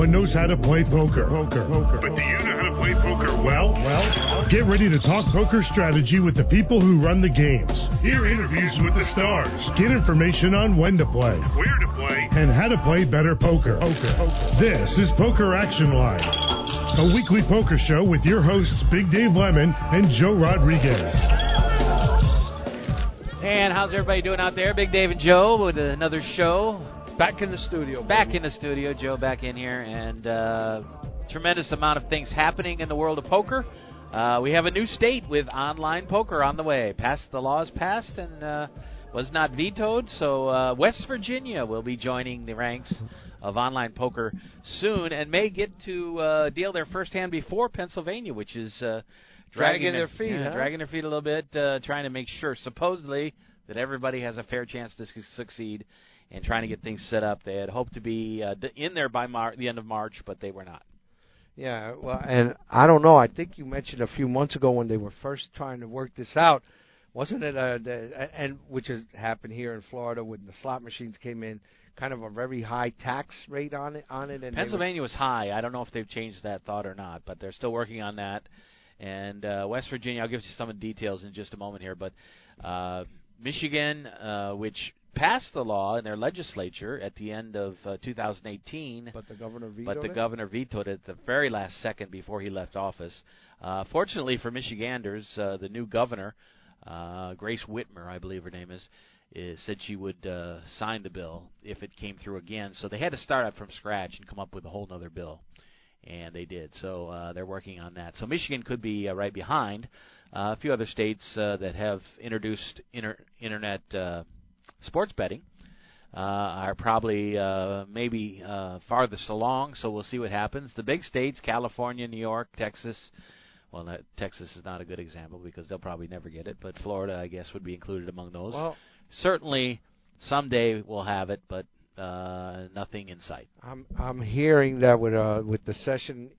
everyone knows how to play poker. Poker, poker. But do you know how to play poker well? Well, get ready to talk poker strategy with the people who run the games. Hear interviews with the stars. Get information on when to play, where to play, and how to play better poker. Poker. This is Poker Action Line, a weekly poker show with your hosts Big Dave Lemon and Joe Rodriguez. And how's everybody doing out there? Big Dave and Joe with another show. Back in the studio. Back baby. in the studio, Joe back in here, and uh, tremendous amount of things happening in the world of poker. Uh, we have a new state with online poker on the way. Passed the laws passed and uh, was not vetoed. So uh, West Virginia will be joining the ranks of online poker soon, and may get to uh, deal their first hand before Pennsylvania, which is uh, Dragging their feet, yeah, huh? dragging their feet a little bit, uh, trying to make sure, supposedly, that everybody has a fair chance to su- succeed, and trying to get things set up. They had hoped to be uh, in there by Mar- the end of March, but they were not. Yeah, well, and I don't know. I think you mentioned a few months ago when they were first trying to work this out, wasn't it? Uh, the, and which has happened here in Florida when the slot machines came in, kind of a very high tax rate on it. On it, and they were- Pennsylvania was high. I don't know if they've changed that thought or not, but they're still working on that. And uh, West Virginia, I'll give you some of the details in just a moment here, but uh, Michigan, uh, which passed the law in their legislature at the end of uh, 2018, but the governor vetoed but the it? governor vetoed it at the very last second before he left office. Uh, fortunately for Michiganders, uh, the new governor, uh, Grace Whitmer, I believe her name is, is said she would uh, sign the bill if it came through again. So they had to start up from scratch and come up with a whole other bill, and they did. So uh, they're working on that. So Michigan could be uh, right behind. Uh, a few other states uh, that have introduced inter- internet uh, sports betting uh, are probably uh, maybe uh, farthest along. So we'll see what happens. The big states: California, New York, Texas. Well, not, Texas is not a good example because they'll probably never get it. But Florida, I guess, would be included among those. Well, Certainly, someday we'll have it, but uh, nothing in sight. I'm I'm hearing that with uh with the session,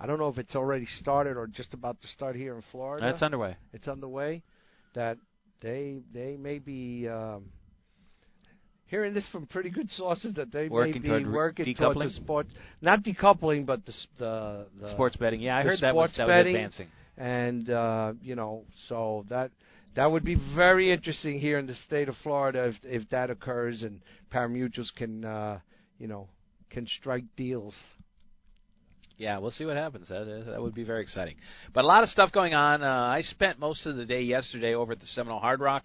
I don't know if it's already started or just about to start here in Florida. That's underway. it's underway. That they they may be um, hearing this from pretty good sources that they Working may be working towards the sport, not decoupling, but the the, the sports betting. Yeah, I heard that was that was advancing. and uh, you know so that that would be very interesting here in the state of Florida if if that occurs and parimutuels can uh, you know can strike deals. Yeah, we'll see what happens. That that would be very exciting. But a lot of stuff going on. Uh, I spent most of the day yesterday over at the Seminole Hard Rock,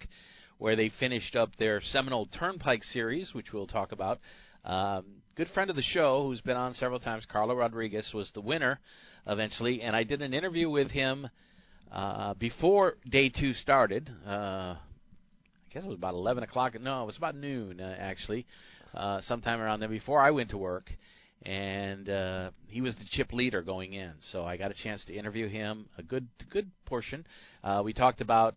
where they finished up their Seminole Turnpike series, which we'll talk about. Um, good friend of the show, who's been on several times, Carlo Rodriguez, was the winner eventually, and I did an interview with him uh, before day two started. Uh, I guess it was about 11 o'clock. No, it was about noon uh, actually, uh, sometime around then before I went to work and uh, he was the chip leader going in. So I got a chance to interview him a good good portion. Uh, we talked about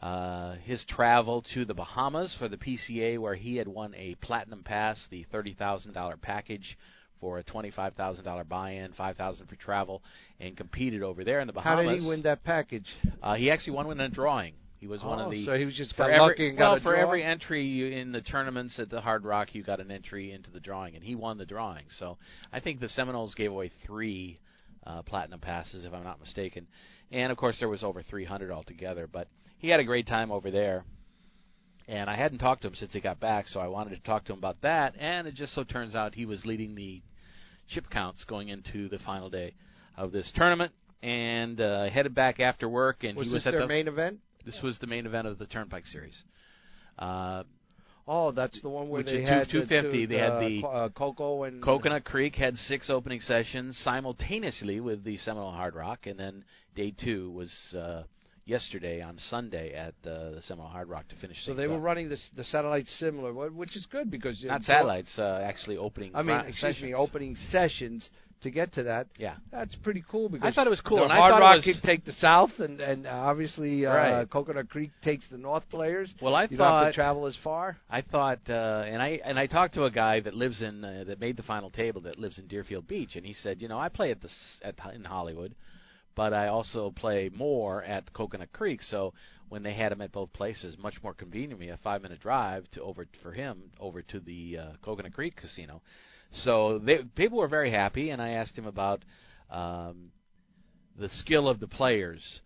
uh, his travel to the Bahamas for the PCA, where he had won a platinum pass, the thirty thousand dollar package for a twenty five thousand dollar buy-in, five thousand for travel, and competed over there in the Bahamas. How did he win that package? Uh, he actually won in a drawing. He was one Oh, of the so he was just for every, well, for draw? every entry you, in the tournaments at the Hard Rock, you got an entry into the drawing, and he won the drawing. So I think the Seminoles gave away three uh, platinum passes, if I'm not mistaken, and of course there was over 300 altogether. But he had a great time over there, and I hadn't talked to him since he got back, so I wanted to talk to him about that. And it just so turns out he was leading the chip counts going into the final day of this tournament, and uh, headed back after work, and Was he was this at their the main event? this was the main event of the Turnpike Series. Uh, Oh, that's the one where Which they had two- the 250, they had uh, the uh, Coco and Coconut Creek had six opening sessions simultaneously with the Seminole Hard Rock, and then day two was uh, yesterday on Sunday at uh, the Seminole Hard Rock to finish. So they were up. running this, the satellites similar, which is good because you not satellites, uh, actually opening. I mean, excuse sessions. me, opening sessions to get to that. Yeah, That's pretty cool because I thought it was cool, and I Hard thought it Rock was- could take the south, and and obviously uh, Right. Coconut Creek takes the north players. Well, I you thought to travel as far. I thought, uh, and I and I talked to a guy that lives in uh, that made the final table that lives in Deerfield Beach, and he said, you know, I play at the s- at in Hollywood, but I also play more at Coconut Creek. So when they had him at both places, much more convenient me a five minute drive to over for him over to the uh, Coconut Creek casino. So they, people were very happy, and I asked him about um, the skill of the players.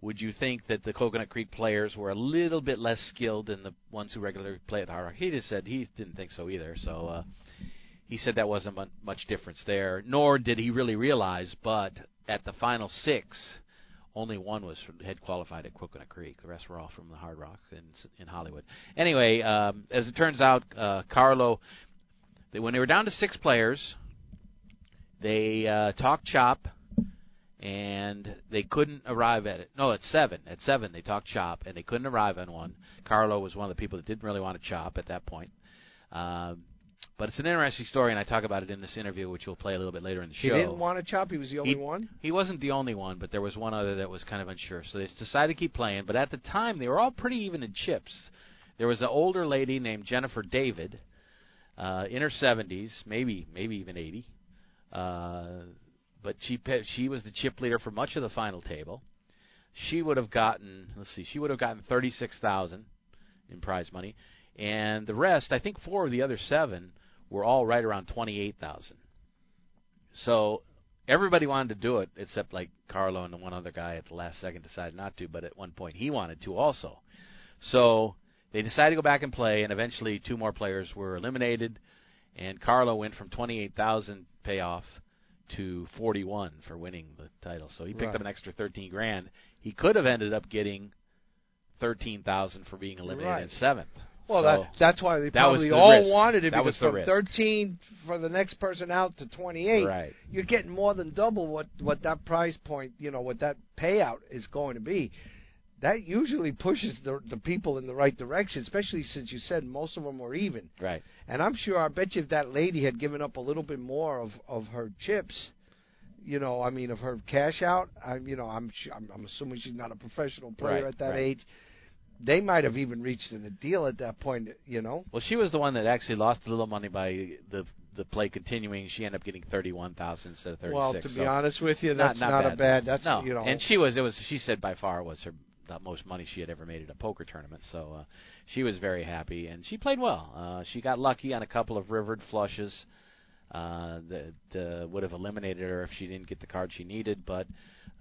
Would you think that the Coconut Creek players were a little bit less skilled than the ones who regularly play at the Hard Rock? He just said he didn't think so either. So uh, he said that wasn't much difference there, nor did he really realize. But at the final six, only one was from, had qualified at Coconut Creek. The rest were all from the Hard Rock in in Hollywood. Anyway, um, as it turns out, uh, Carlo, they, when they were down to six players, they uh, talked chop, and they couldn't arrive at it. No, at seven. At seven, they talked chop, and they couldn't arrive on one. Carlo was one of the people that didn't really want to chop at that point. Um, but it's an interesting story, and I talk about it in this interview, which we'll play a little bit later in the show. He didn't want to chop. He was the only he, one. He wasn't the only one, but there was one other that was kind of unsure. So they decided to keep playing. But at the time, they were all pretty even in chips. There was an older lady named Jennifer David, uh, in her 70s, maybe maybe even 80. Uh, but she she was the chip leader for much of the final table. She would have gotten let's see, she would have gotten 36,000 in prize money, and the rest, I think four of the other seven were all right around 28,000. So everybody wanted to do it except like Carlo and the one other guy at the last second decided not to, but at one point he wanted to also. So they decided to go back and play, and eventually two more players were eliminated, and Carlo went from 28,000 payoff to 41 for winning the title. So he picked right. up an extra 13 grand. He could have ended up getting 13,000 for being eliminated right. in seventh. Well, so that, that's why they that was probably the all risk. wanted it That because was the from risk. 13 for the next person out to 28, Right. you're getting more than double what what that price point, you know, what that payout is going to be. That usually pushes the the people in the right direction, especially since you said most of them were even. Right. And I'm sure, I bet you, if that lady had given up a little bit more of of her chips, you know, I mean, of her cash out, I'm, you know, I'm I'm, I'm assuming she's not a professional player Right, at that right. age. They might have even reached in a deal at that point, you know. Well, she was the one that actually lost a little money by the the play continuing. She ended up getting 31,000 instead of 36. Well, to be so honest with you, not, that's not, not, bad. a bad. That's no. you know. And she was it was she said by far was her the most money she had ever made at a poker tournament. So uh, she was very happy and she played well. Uh, she got lucky on a couple of rivered flushes uh, that uh, would have eliminated her if she didn't get the card she needed. But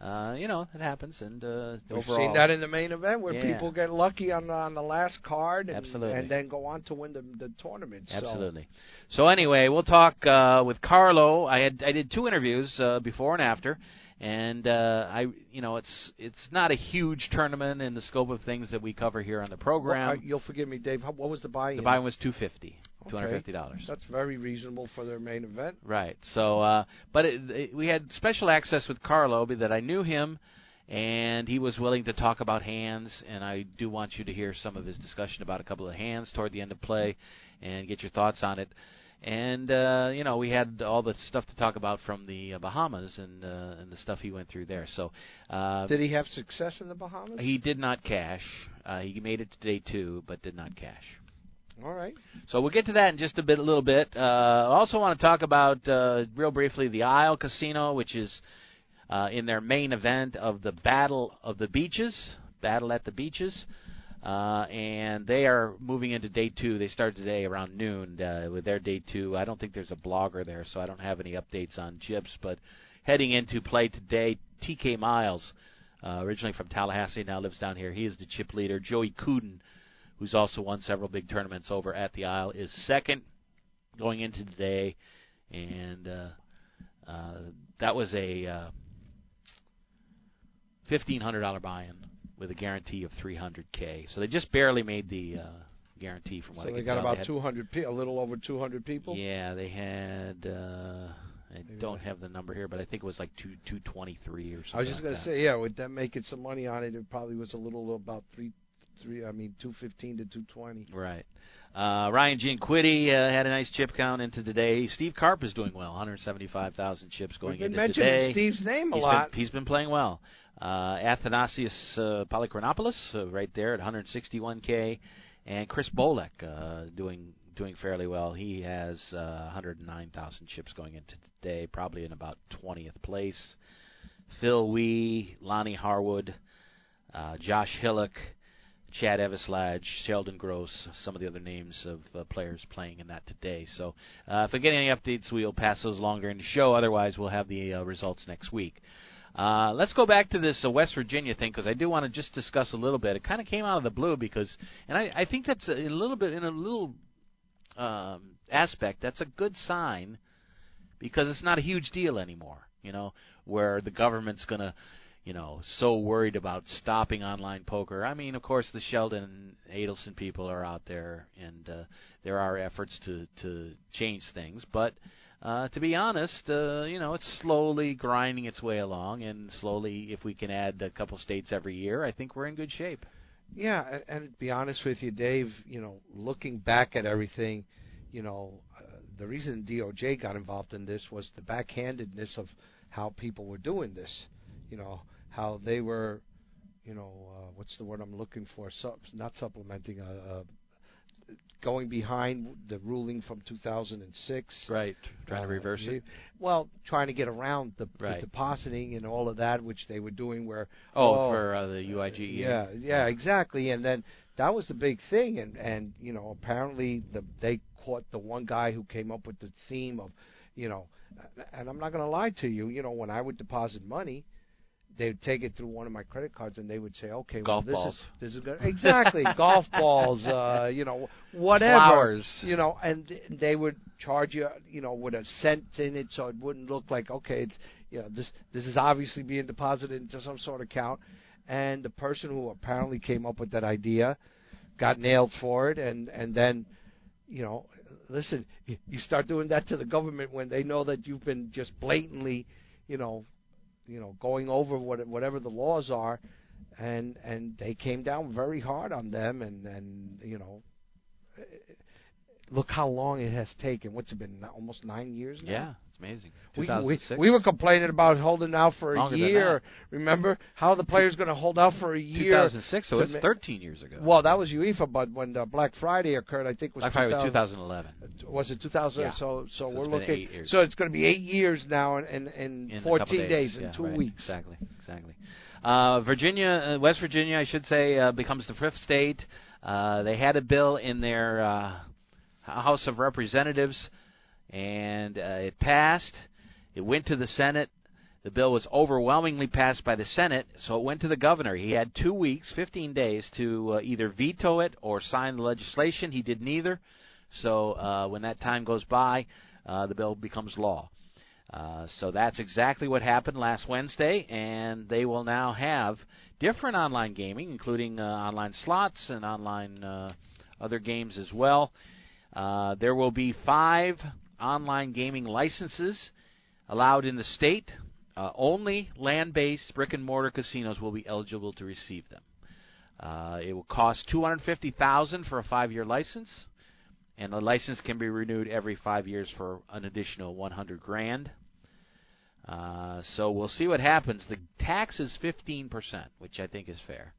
uh, you know it happens, and uh, We've overall, seen that in the main event where Yeah. people get lucky on the, on the last card and, Absolutely. and then go on to win the the tournament. So- Absolutely. So anyway, we'll talk uh, with Carlo. I had I did two interviews uh, before and after, and uh, I you know it's it's not a huge tournament in the scope of things that we cover here on the Well, program. uh, you'll forgive me, Dave. How, what was the buy-in? the buy-in was two fifty, Okay. two hundred fifty dollars. That's very reasonable for their main event. Right. So, uh, but it, it, we had special access with Carlo that I knew him, and he was willing to talk about hands. And I do want you to hear some of his discussion about a couple of hands toward the end of play, and get your thoughts on it. And uh, you know, we had all the stuff to talk about from the uh, Bahamas and uh, and the stuff he went through there. So, uh, Did he have success in the Bahamas? he did not cash. Uh, he made it to day two, but did not cash. All right. So we'll get to that in just a bit, a little bit. Uh, I also want to talk about uh, real briefly the Isle Casino, which is uh, in their main event of the Battle of the Beaches, Battle at the Beaches, uh, and they are moving into day two. They start today around noon uh, with their day two. I don't think there's a blogger there, so I don't have any updates on chips, but heading into play today, TK Miles. Uh, originally from Tallahassee, now lives down here. He is the chip leader. Joey Couden, who's also won several big tournaments over at the Isle, is second going into today, and uh, uh, that was a uh, fifteen hundred dollar buy-in with a guarantee of three hundred k. So they just barely made the uh, guarantee from what So I they got tell. about had, 200, pe- a little over 200 people. Yeah, they had. Uh, I Maybe don't have the number here, but I think it was like two two twenty three or something. I was just like gonna that. say, yeah, with them making some money on it, it probably was a little about three, three. I mean, 215 to 220. Right. Uh, Ryan Gianquitti uh, had a nice chip count into today. Steve Carp is doing well, 175,000 chips going We've been into mentioning today. Steve's name a He's lot. Been, he's been playing well. Uh, Athanasios uh, Polychronopoulos uh, right there at 161k, and Chris Bolek uh, doing doing fairly well. He has uh, 109,000 chips going into today, probably in about 20th place. Phil Wee, Lonnie Harwood, Josh Hillock, Chad Eveslage, Sheldon Gross, some of the other names of uh, players playing in that today. So uh, if we get any updates, we'll pass those along during the show. Otherwise, we'll have the uh, results next week. Uh, let's go back to this uh, West Virginia thing because I do want to just discuss a little bit. It kind of came out of the blue because, and I, I think that's a, a little bit in a little um, aspect. That's a good sign because it's not a huge deal anymore. You know, where the government's going to you know, so worried about stopping online poker. I mean, of course, the Sheldon Adelson people are out there, and uh, there are efforts to to change things. But uh, to be honest, uh, you know, it's slowly grinding its way along, and slowly, if we can add a couple states every year, I think we're in good shape. Yeah, and, and to be honest with you, Dave, you know, looking back at everything, you know, uh, the reason DOJ got involved in this was the backhandedness of how people were doing this. You know, how they were, you know, uh, what's the word I'm looking for? Sup, not supplementing, uh, uh, going behind the ruling from 2006. Right, trying to uh, reverse it. Well, trying to get around the, right. the depositing and all of that, which they were doing. Where oh, oh for uh, the UIG. Yeah, yeah, exactly. And then that was the big thing, and and you know apparently the they caught the one guy who came up with the theme of, you know, and I'm not going to lie to you, you know, when I would deposit money they would take it through one of my credit cards and they would say, okay, golf well, this balls. is this is good. exactly golf balls, uh, you know, whatever, flowers, you know, and they would charge you, you know, with a cent in it, so it wouldn't look like okay, it's, you know, this this is obviously being deposited into some sort of account, and the person who apparently came up with that idea got nailed for it, and and then, you know, listen, you start doing that to the government when they know that you've been just blatantly, you know, you know going over what whatever the laws are, and and they came down very hard on them, and and you know. Look how long it has taken. What's it been? Almost nine years now. It's amazing. We, we, we were complaining about holding out for a Longer year. Remember how the players going to hold out for a year? 2006, so it's ma- 13 years ago. Well, that was UIGEA, but when the Black Friday occurred, I think was Black Friday was 2011. Was it 2000? Yeah. So so, So we're looking. So it's going to be eight years now, in in, in, in 14 couple days, in yeah, two right. weeks. Exactly, exactly. Uh, Virginia, uh, West Virginia, I should say, uh, becomes the fifth state. Uh, they had a bill in their uh, House of Representatives, and uh, it passed. It went to the Senate. The bill was overwhelmingly passed by the Senate, so it went to the governor. He had two weeks, 15 days, to uh, either veto it or sign the legislation. He did neither. So uh, when that time goes by, uh, the bill becomes law. Uh, so that's exactly what happened last Wednesday, and they will now have different online gaming, including uh, online slots and online uh, other games as well. Uh, there will be five online gaming licenses allowed in the state. Uh, only land-based brick-and-mortar casinos will be eligible to receive them. Uh, it will cost two hundred fifty thousand for a five-year license, and the license can be renewed every five years for an additional one hundred grand. Uh, so we'll see what happens. The tax is fifteen percent, which I think is fair.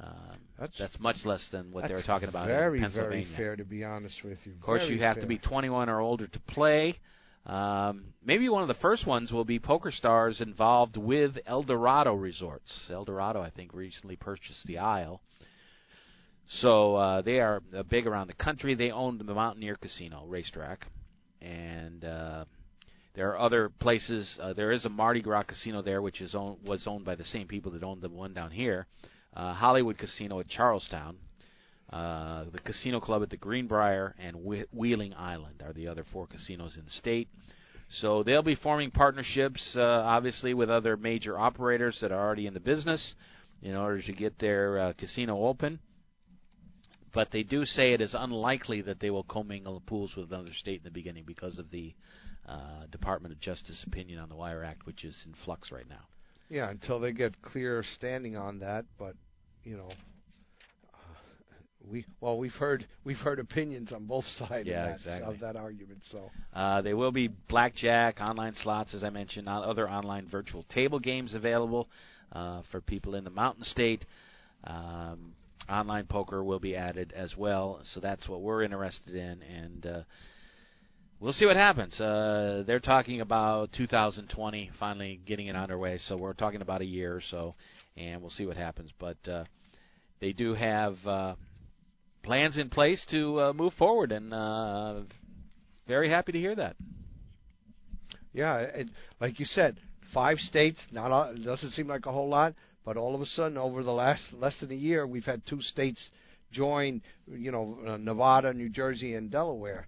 Um, That's- that's much less than what they were talking about very, in Pennsylvania. very fair, to be honest with you. Of course, Very you have fair. to be 21 or older to play. Um, maybe one of the first ones will be Poker Stars involved with Eldorado Resorts. Eldorado, I think, recently purchased the Isle. So uh, they are uh, big around the country. They own the Mountaineer Casino racetrack, and uh, there are other places. Uh, there is a Mardi Gras casino there, which is owned, was owned by the same people that owned the one down here. Uh, Hollywood Casino at Charlestown. Uh, the Casino Club at the Greenbrier and Whe- Wheeling Island are the other four casinos in the state. So they'll be forming partnerships, uh, obviously, with other major operators that are already in the business in order to get their uh, casino open. But they do say it is unlikely that they will commingle the pools with another state in the beginning because of the uh, Department of Justice opinion on the Wire Act, which is in flux right now. Yeah, until they get clear standing on that. But you know, uh, we well we've heard we've heard opinions on both sides Yeah, of, that, exactly. of that argument. So Uh, there will be blackjack, online slots, as I mentioned, other online virtual table games available uh, for people in the Mountain State. Um, online poker will be added as well, so that's what we're interested in, and uh, we'll see what happens. Uh, they're talking about 2020 finally getting it underway, so we're talking about a year or so, and we'll see what happens. But uh, they do have uh, plans in place to uh, move forward, and uh, very happy to hear that. Yeah, like you said, five states. Not it doesn't seem like a whole lot, but all of a sudden, over the last less than a year, we've had two states join. You know, uh, Nevada, New Jersey, and Delaware.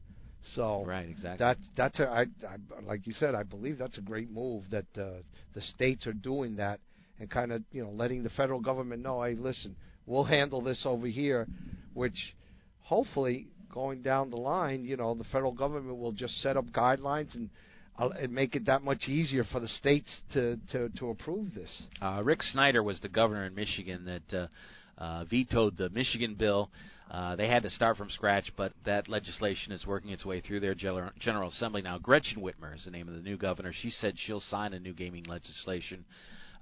So right, exactly. That that's a I, I like you said. I believe that's a great move that uh, the states are doing that and kind of you know letting the federal government know, hey, listen, we'll handle this over here, which hopefully going down the line, you know, the federal government will just set up guidelines and uh, and make it that much easier for the states to to to approve this. Uh, Rick Snyder was the governor in Michigan that uh, uh, vetoed the Michigan bill. Uh, they had to start from scratch, but that legislation is working its way through their General Assembly now. Gretchen Whitmer is the name of the new governor. She said she'll sign a new gaming legislation.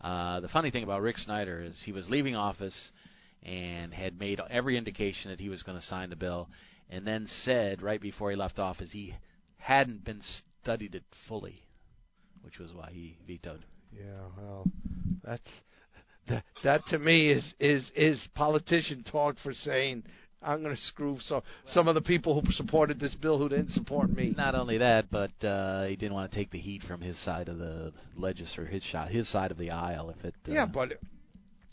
Uh, the funny thing about Rick Snyder is he was leaving office and had made every indication that he was going to sign the bill, and then said right before he left office he hadn't been studied it fully, which was why he vetoed. Yeah, well, that's that. That to me is is is politician talk for saying I'm going to screw some some of the people who supported this bill who didn't support me. Not only that, but uh, he didn't want to take the heat from his side of the legislature, his shot, his side of the aisle. If it uh, yeah, but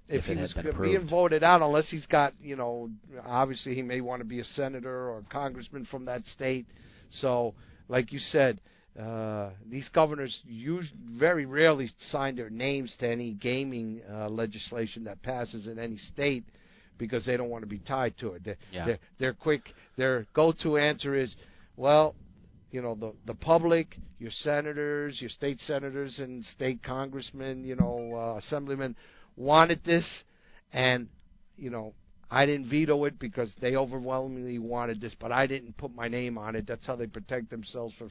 if, if he was being voted out, unless he's got you know, obviously he may want to be a senator or a congressman from that state. So, like you said, uh, these governors use very rarely sign their names to any gaming uh, legislation that passes in any state because they don't want to be tied to it. They're, yeah. they're, they're quick. Their go-to answer is, well, you know, the the public, your senators, your state senators and state congressmen, you know, uh, assemblymen wanted this, and you know, I didn't veto it because they overwhelmingly wanted this, but I didn't put my name on it. That's how they protect themselves for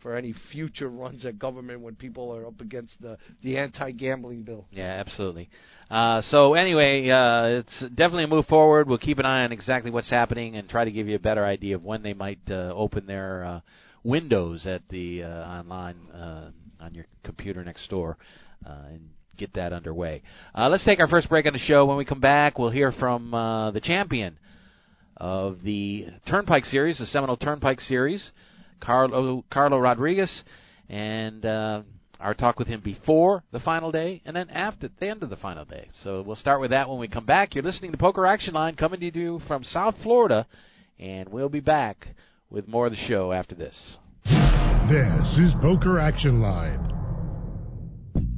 for any future runs at government when people are up against the the anti-gambling bill. Yeah, absolutely. Uh, so anyway, uh, it's definitely a move forward. We'll keep an eye on exactly what's happening and try to give you a better idea of when they might uh, open their uh, windows at the uh, online uh, on your computer next door uh, and get that underway. Uh, let's take our first break on the show. When we come back, we'll hear from uh, the champion of the Turnpike Series, the Seminole Turnpike Series, Carlo Carlo Rodriguez, and uh, our talk with him before the final day and then after the end of the final day. So we'll start with that when we come back. You're listening to Poker Action Line coming to you from South Florida, and we'll be back with more of the show after this. This is Poker Action Line.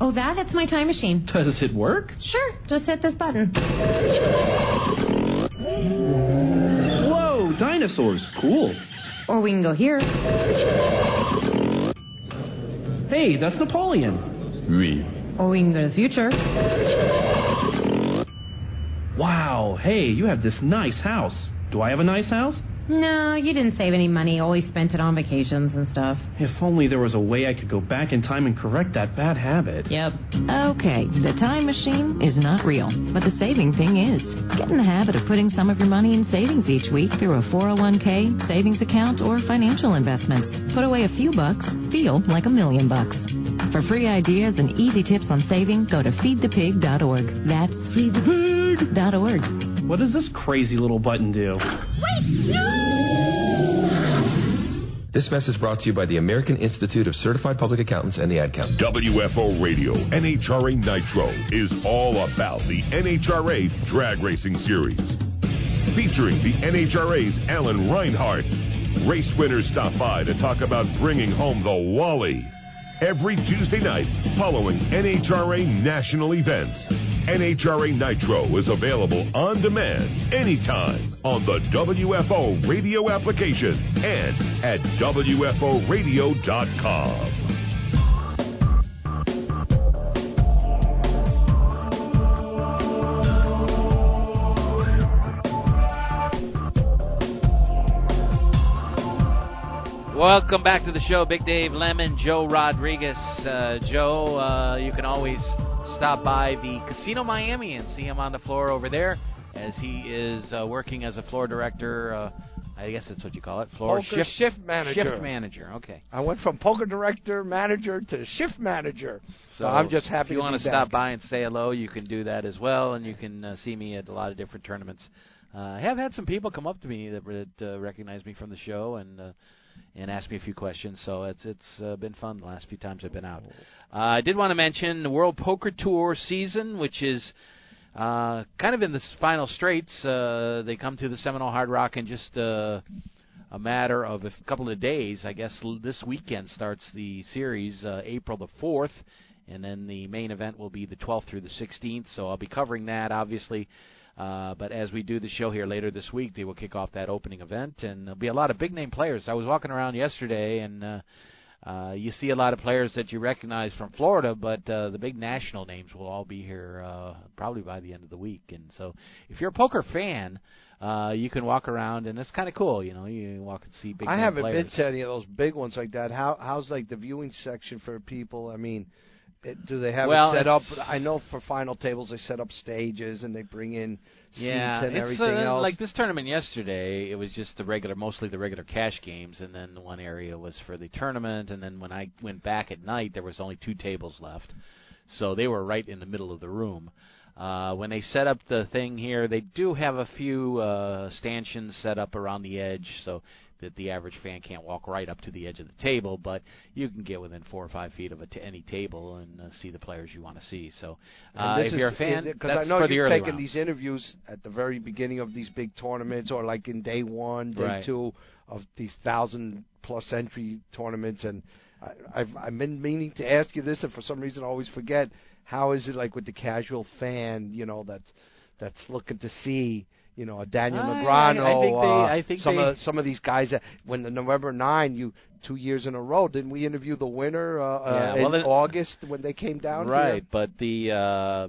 Oh, that? It's my time machine. Does it work? Sure. Just hit this button. Whoa, dinosaurs. Cool. Or we can go here. Hey, that's Napoleon. Oui. Or we can go to the future. Wow, hey, you have this nice house. Do I have a nice house? No, you didn't save any money. Always spent it on vacations and stuff. If only there was a way I could go back in time and correct that bad habit. Yep. Okay, the time machine is not real, but the saving thing is. Get in the habit of putting some of your money in savings each week through a 401k, savings account, or financial investments. Put away a few bucks, feel like a million bucks. For free ideas and easy tips on saving, go to feedthepig.org. That's feedthepig.org. What does this crazy little button do? Wait, no! This message brought to you by the American Institute of Certified Public Accountants and the Ad Council. WFO Radio NHRA Nitro is all about the NHRA Drag Racing Series. Featuring the NHRA's Alan Reinhart, Race winners stop by to talk about bringing home the Wally. Every Tuesday night following NHRA national events. NHRA Nitro is available on demand anytime on the WFO radio application and at WFOradio.com. Welcome back to the show, Big Dave Lemon, Joe Rodriguez. Uh, Joe, uh, you can always stop by the Casino Miami and see him on the floor over there as he is uh, working as a floor director. Uh, I guess that's what you call it. Floor shift, shift manager. Shift manager. Okay. I went from poker director, manager to shift manager. So I'm just happy If you to want to stop back. by and say hello, you can do that as well, and you can uh, see me at a lot of different tournaments. Uh, I have had some people come up to me that, that uh, recognize me from the show and uh, and ask me a few questions. So it's it's uh, been fun the last few times I've been out. Uh, I did want to mention the World Poker Tour season, which is uh, kind of in the final straits. Uh, they come to the Seminole Hard Rock in just uh, a matter of a couple of days. I guess l- this weekend starts the series, uh, April the 4th, and then the main event will be the 12th through the 16th. So I'll be covering that, obviously. Uh, but as we do the show here later this week, they will kick off that opening event, and there'll be a lot of big name players. I was walking around yesterday, and uh, uh, you see a lot of players that you recognize from Florida, but uh, the big national names will all be here uh, probably by the end of the week. And so, if you're a poker fan, uh, you can walk around, and it's kind of cool. You know, you walk and see big. I haven't players. been to any of those big ones like that. How how's like the viewing section for people? I mean, do they have Well, it set up? I know for final tables they set up stages and they bring in seats yeah, and it's, everything uh, else. Like this tournament yesterday, it was just the regular, mostly the regular cash games, and then the one area was for the tournament. And then when I went back at night, there was only two tables left, so they were right in the middle of the room. Uh, when they set up the thing here, they do have a few uh, stanchions set up around the edge, so that the average fan can't walk right up to the edge of the table, but you can get within four or five feet of a t- any table and uh, see the players you want to see. So, uh, if you're a fan, because I know for you're early taking rounds. these interviews at the very beginning of these big tournaments, or like in day one, day Right. two of these thousand plus entry tournaments. And I, I've I've been meaning to ask you this, and for some reason I always forget. How is it like with the casual fan? You know, that's that's looking to see. You know, a Daniel I- Negreanu. I they- uh, I think some they- of some of these guys. That, when the November nine, you two years in a row, didn't we interview the winner uh, Yeah, uh, well, in it- August when they came down? here? Right, but the uh,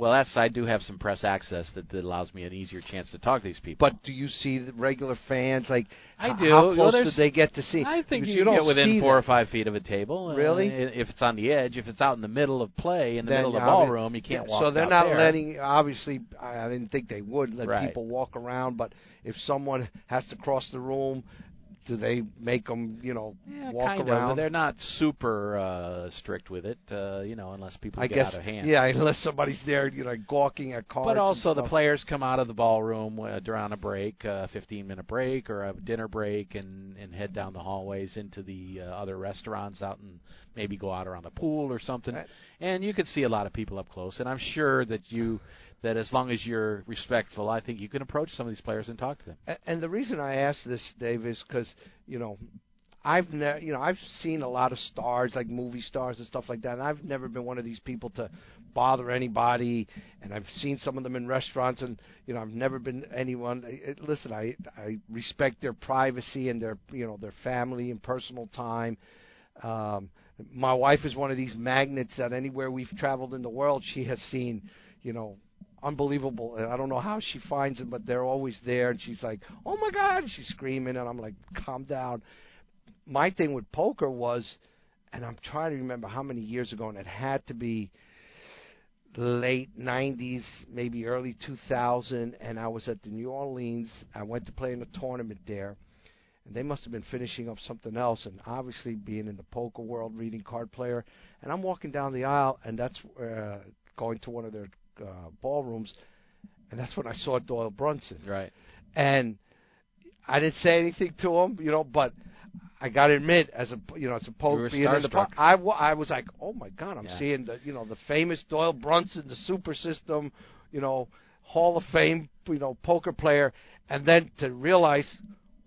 well, that's I do have some press access that, that allows me an easier chance to talk to these people. But do you see the regular fans like? I h- do. How Well, close do they get to see? I think Because you, don't get within see four or five feet of a table. uh, Really? if it's on the edge, if it's out in the middle of play, in the Then, middle of the yeah, I mean, ballroom, you can't yeah, walk. So they're out not there. letting. Obviously, I I didn't think they would let Right. people walk around. But if someone has to cross the room, do they make them? You know, Yeah, walk kind around. of. They're not super uh, strict with it, uh, you know, unless people I get guess. out of hand. Yeah, unless somebody's there, you know, gawking at cards. But also the players come out of the ballroom uh, during a break, a 15 minute break or a dinner break, and and head down the hallways into the uh, other restaurants out and maybe go out around the pool or something. Right. And you can see a lot of people up close. And I'm sure that you that as long as you're respectful, I think you can approach some of these players and talk to them. And the reason I ask this, Dave, is because you know, I've never, you know, I've seen a lot of stars, like movie stars and stuff like that, and I've never been one of these people to bother anybody. And I've seen some of them in restaurants, and you know, I've never been anyone. Listen, I I respect their privacy and their, you know, their family and personal time. Um, my wife is one of these magnets that anywhere we've traveled in the world, she has seen, you know, unbelievable. And I don't know how she finds them, but they're always there. And she's like, "Oh my God!" She's screaming, and I'm like, "Calm down." My thing with poker was, and I'm trying to remember how many years ago, and it had to be late 90s, maybe early 2000, and I was at the New Orleans. I went to play in a tournament there, and they must have been finishing up something else. And obviously, being in the poker world, reading card player, and I'm walking down the aisle, and that's uh, going to one of their uh, ballrooms, and that's when I saw Doyle Brunson. Right. And I didn't say anything to him, you know, but I got to admit, as a you know, as a poker being in the starstruck. I, I was like, oh my god, I'm Yeah. seeing the you know the famous Doyle Brunson, the super system, you know, Hall of Fame, you know, poker player, and then to realize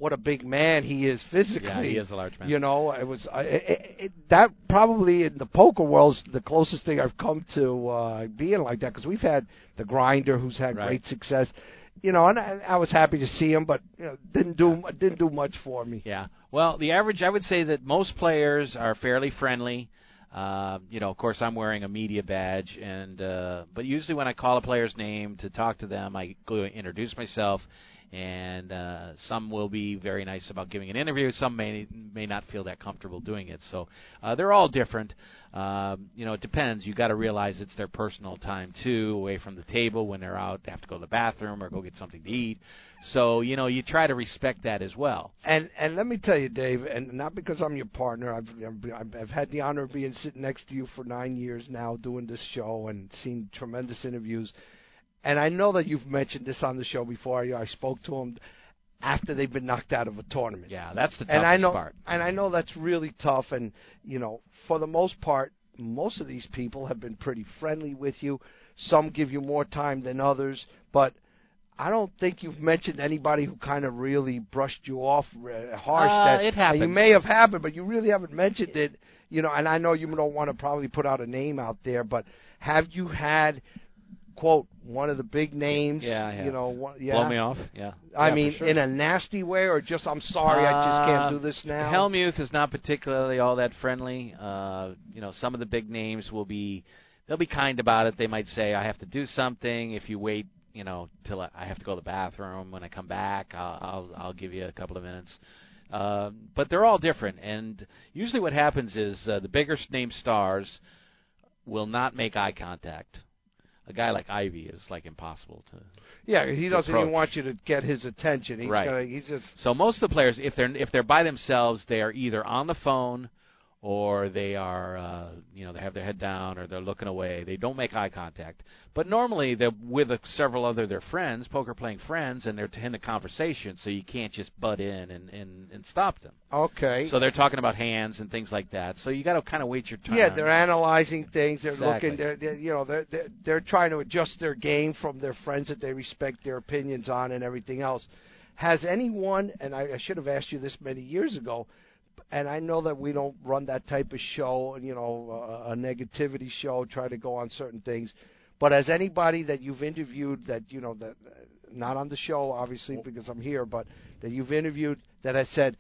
what a big man he is physically. Yeah, he is a large man. You know, it was I it, it, that probably in the poker world's the closest thing I've come to uh, being like that because we've had the grinder who's had Right. great success. You know, and I, I was happy to see him, but you know, didn't do didn't do much for me. Yeah. Well, the average, I would say that most players are fairly friendly. Uh, you know, of course, I'm wearing a media badge, and uh, but usually when I call a player's name to talk to them, I go introduce myself, and uh, some will be very nice about giving an interview. Some may may not feel that comfortable doing it. So uh, they're all different. Um, you know, it depends. You got to realize it's their personal time too, away from the table when they're out. They have to go to the bathroom or go get something to eat. So you know, you try to respect that as well. And and let me tell you, Dave, and not because I'm your partner, I've I've, had the honor of being sitting next to you for nine years now, doing this show and seen tremendous interviews. And I know that you've mentioned this on the show before. I spoke to him after they've been knocked out of a tournament. Yeah, that's the toughest and I know, part. And I know that's really tough. And you know, for the most part, most of these people have been pretty friendly with you. Some give you more time than others, but I don't think you've mentioned anybody who kind of really brushed you off uh, harsh. Uh, that it happens. You may have happened, but you really haven't mentioned it. You know, and I know you don't want to probably put out a name out there, but have you had quote one of the big names? Yeah, have. You know, one, yeah. Blow me off. Yeah. I Yeah, mean, sure. in a nasty way, or just I'm sorry, I just can't Uh, do this now. Helmuth is not particularly all that friendly. Uh, you know, some of the big names will be they'll be kind about it. They might say, "I have to do something. If you wait, you know, till I I have to go to the bathroom. When I come back, I'll I'll, I'll give you a couple of minutes." Uh, but they're all different, and usually what happens is uh, the bigger name stars will not make eye contact. A guy like Ivey is like impossible to yeah, he doesn't even want you to get his attention. He's Right. gonna, he's just So most of the players, if they're if they're by themselves, they are either on the phone or they are uh, you know they have their head down or they're looking away. They don't make eye contact. But normally they're with uh, several other their friends, poker playing friends, and they're in a conversation, so you can't just butt in and and, and stop them. okay. So they're talking about hands and things like that. So you got to kind of wait your turn. Yeah, they're analyzing things. They're Exactly. looking. They're, they're you know they're, they're they're trying to adjust their game from their friends that they respect their opinions on and everything else. Has anyone? And I, I should have asked you this many years ago. And I know that we don't run that type of show, you know, a, a negativity show, try to go on certain things. But as anybody that you've interviewed that you know that uh, not on the show, obviously because I'm here, but that you've interviewed that has said,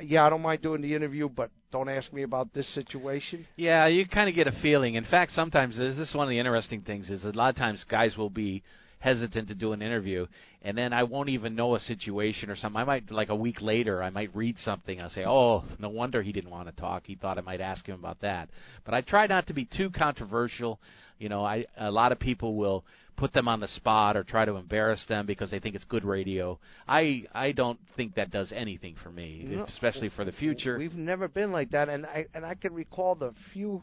yeah, I don't mind doing the interview, but don't ask me about this situation. Yeah, you kind of get a feeling. In fact, sometimes this this is one of the interesting things is a lot of times guys will be hesitant to do an interview, and then I won't even know a situation or something. I might like a week later, I might read something. I'll say, "Oh, no wonder he didn't want to talk. He thought I might ask him about that." But I try not to be too controversial. You know, I a lot of people will put them on the spot or try to embarrass them because they think it's good radio. I I don't think that does anything for me, No. especially for the future. We've never been like that, and I and I can recall the few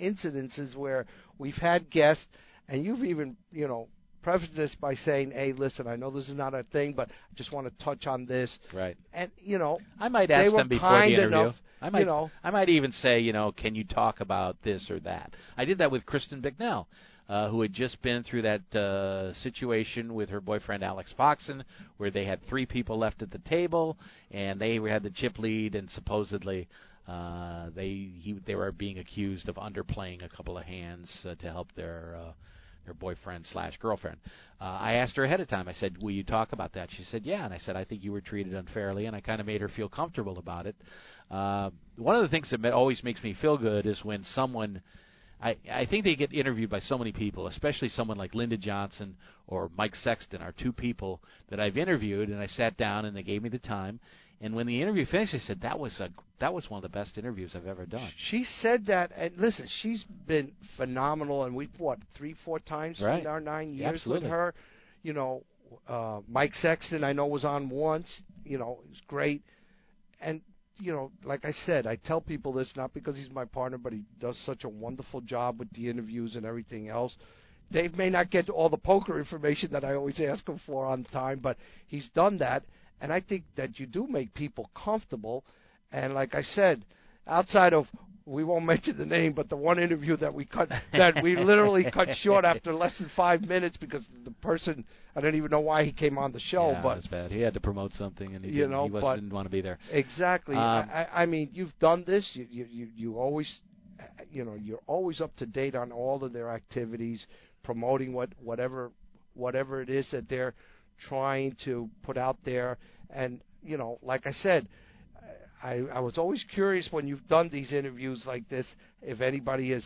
incidences where we've had guests, and you've even you know prefaced this by saying, "Hey, listen, I know this is not a thing, but I just want to touch on this." Right. And you know, I might ask them before kind the interview. enough, I might, you know, I might even say, you know, can you talk about this or that? I did that with Kristen Bicknell, uh, who had just been through that uh, situation with her boyfriend Alex Foxen, where they had three people left at the table, and they had the chip lead, and supposedly uh, they he, they were being accused of underplaying a couple of hands uh, to help their. Uh, their boyfriend slash girlfriend. Uh, I asked her ahead of time. I said, "Will you talk about that?" She said, "Yeah." And I said, "I think you were treated unfairly," and I kind of made her feel comfortable about it. Uh, one of the things that always makes me feel good is when someone. I, I think they get interviewed by so many people, especially someone like Linda Johnson or Mike Sexton are two people that I've interviewed, and I sat down and they gave me the time. And when the interview finished, they said that was a that was one of the best interviews I've ever done. she said that. And listen, she's been phenomenal, and we've what three, four times Right. in our nine years absolutely. with her. You know, uh, Mike Sexton, I know was on once. You know, it was great. And you know, like I said, I tell people this not because he's my partner, but he does such a wonderful job with the interviews and everything else. Dave may not get all the poker information that I always ask him for on time, but he's done that, and I think that you do make people comfortable. And like I said, outside of we won't mention the name, but the one interview that we cut that we literally cut short after less than five minutes because the person I don't even know why he came on the show, yeah, but it was bad. He had to promote something, and he You didn't, know, he was, didn't want to be there. Exactly. Um, I, I I mean, you've done this. You, you you you always, you know, you're always up to date on all of their activities, promoting what whatever whatever it is that they're trying to put out there. And you know, like I said, I I was always curious when you've done these interviews like this if anybody has,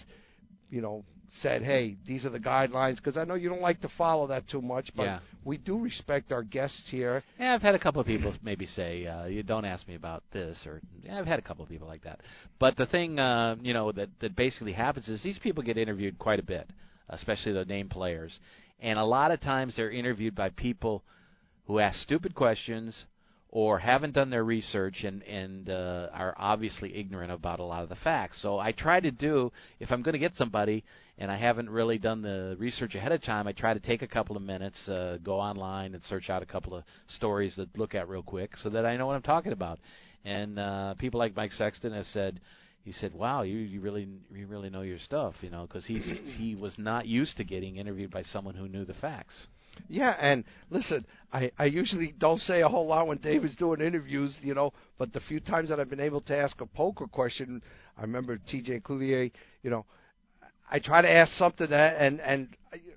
you know, said, "Hey, these are the guidelines," because I know you don't like to follow that too much, but Yeah. we do respect our guests here. Yeah, I've had a couple of people maybe say, uh, "You don't ask me about this," or yeah, I've had a couple of people like that. But the thing, uh, you know, that that basically happens is these people get interviewed quite a bit, especially the name players, and a lot of times they're interviewed by people who ask stupid questions or haven't done their research and and uh, are obviously ignorant about a lot of the facts. So I try to do if I'm going to get somebody and I haven't really done the research ahead of time, I try to take a couple of minutes, uh, go online and search out a couple of stories to look at real quick so that I know what I'm talking about. And uh, people like Mike Sexton have said. He said, "Wow, you you really you really know your stuff, you know, because he's he was not used to getting interviewed by someone who knew the facts." Yeah, and listen, I I usually don't say a whole lot when Dave is doing interviews, you know, but the few times that I've been able to ask a poker question, I remember T.J. Cloutier, you know, I try to ask something that and and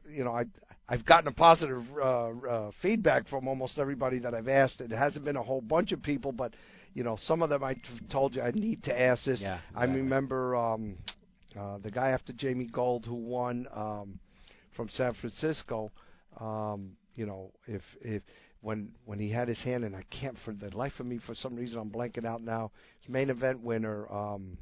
you know I. I've gotten a positive uh, uh, feedback from almost everybody that I've asked. It hasn't been a whole bunch of people, but you know, some of them I t- told you I need to ask this. Yeah, I remember um, uh, the guy after Jamie Gold who won um, from San Francisco. Um, you know, if if when when he had his hand, and I can't for the life of me for some reason I'm blanking out now. His main event winner, um,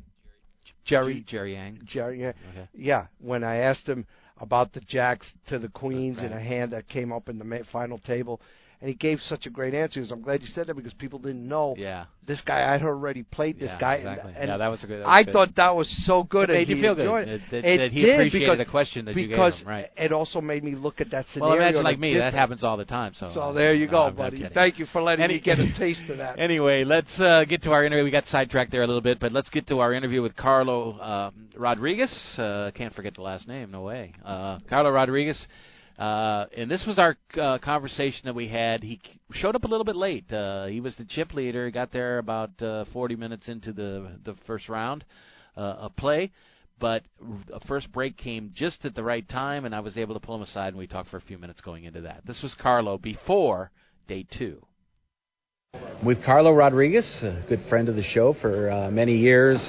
Jerry Jerry Yang. Jerry, yeah, Okay. yeah. When I asked him about the jacks to the queens in Right. a hand that came up in the ma- final table, and he gave such a great answer. He I'm glad you said that because people didn't know Yeah. this guy. I'd already played this Yeah, guy, exactly. and, and Yeah, that was a good- was I good. thought that was so good. It and made you he feel good. enjoyed That- that- it that he did appreciated because, the question that you gave him, right. it also made me look at that Well, scenario. imagine like me, that happens all the time. So, So uh, there you no, go, I'm buddy. Thank you for letting Any- me get a taste of that. Anyway, let's uh, get to our interview. We got sidetracked there a little bit, but let's get to our interview with Carlo uh, Rodriguez. Uh, can't forget the last name. No way. Uh, Carlo Rodriguez. Uh, and this was our uh, conversation that we had. He showed up a little bit late. Uh, he was the chip leader. He got there about uh, 40 minutes into the the first round uh, of play. But a first break came just at the right time, and I was able to pull him aside, and we talked for a few minutes going into that. This was Carlo before day two. with Carlo Rodriguez, a good friend of the show for uh, many years,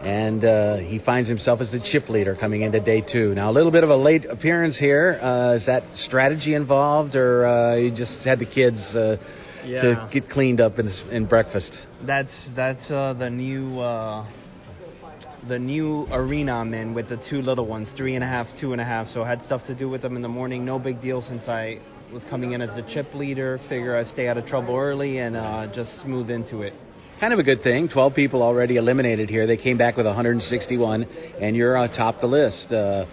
and uh, he finds himself as the chip leader coming into day two. Now, a little bit of a late appearance here. Uh, is that strategy involved, or uh, you just had the kids uh, Yeah. to get cleaned up in, in breakfast? That's that's uh, the new uh, the new arena I'm in with the two little ones, three and a half, two and a half. So I had stuff to do with them in the morning. No big deal since I was coming in as the chip leader. Figure I stay out of trouble early and uh, just smooth into it. Kind of a good thing. 12 people already eliminated here. They came back with 161, and you're atop the list. Uh,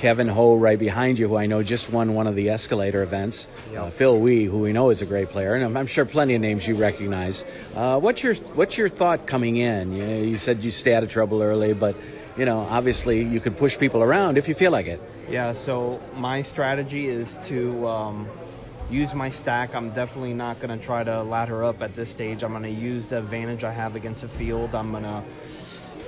Kevin Ho right behind you, who I know just won one of the escalator events. Uh, Phil Wee, who we know is a great player, and I'm, I'm sure plenty of names you recognize. Uh, what's your What's your thought coming in? You, you said you stay out of trouble early, but you know obviously you could push people around if you feel like it. Yeah, so my strategy is to um, use my stack. I'm definitely not going to try to ladder up at this stage. I'm going to use the advantage I have against the field. I'm going to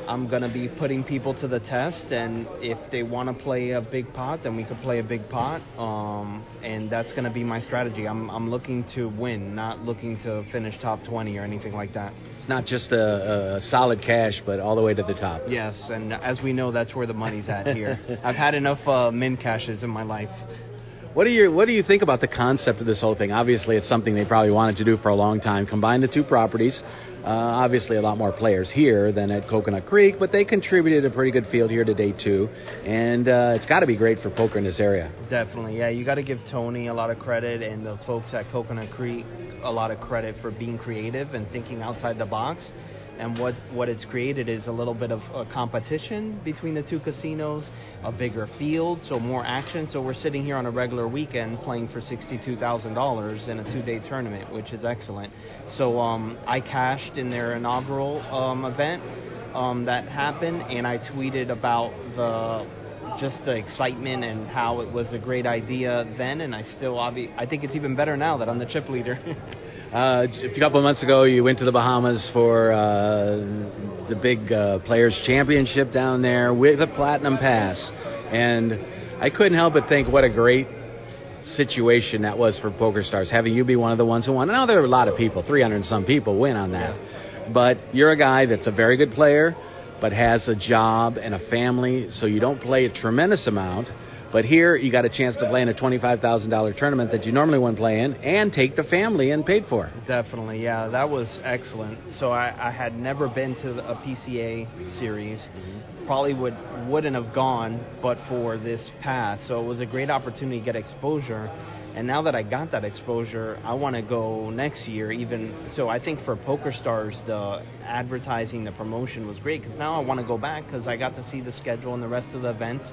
I'm going to be putting people to the test, and if they want to play a big pot, then we could play a big pot, um, and that's going to be my strategy. I'm, I'm looking to win, not looking to finish top 20 or anything like that. It's not just a, a solid cash, but all the way to the top. Yes, and as we know, that's where the money's at here. I've had enough uh, min cashes in my life. What do you What do you think about the concept of this whole thing? Obviously, it's something they probably wanted to do for a long time. Combine the two properties. Uh, obviously, a lot more players here than at Coconut Creek, but they contributed a pretty good field here today too, and uh, it's got to be great for poker in this area. Definitely, yeah. You got to give Tony a lot of credit and the folks at Coconut Creek a lot of credit for being creative and thinking outside the box. And what what it's created is a little bit of a competition between the two casinos, a bigger field, so more action. So we're sitting here on a regular weekend playing for sixty-two thousand dollars in a two-day tournament, which is excellent. So um, I cashed in their inaugural um, event um, that happened, and I tweeted about the just the excitement and how it was a great idea then, and I still obvi- I think it's even better now that I'm the chip leader. Uh, a couple of months ago, you went to the Bahamas for uh, the big uh, Players Championship down there with a Platinum Pass, and I couldn't help but think what a great situation that was for Poker Stars, having you be one of the ones who won. Now there are a lot of people, 300 and some people win on that, but you're a guy that's a very good player. but has a job and a family, so you don't play a tremendous amount. But here, you got a chance to play in a $25,000 tournament that you normally wouldn't play in and take the family and paid for. Definitely, yeah, that was excellent. So I, I had never been to a PCA series. Mm-hmm. Probably would wouldn't have gone, but for this pass. So it was a great opportunity to get exposure. And now that I got that exposure, I want to go next year. Even so, I think for Poker Stars, the advertising, the promotion was great because now I want to go back because I got to see the schedule and the rest of the events.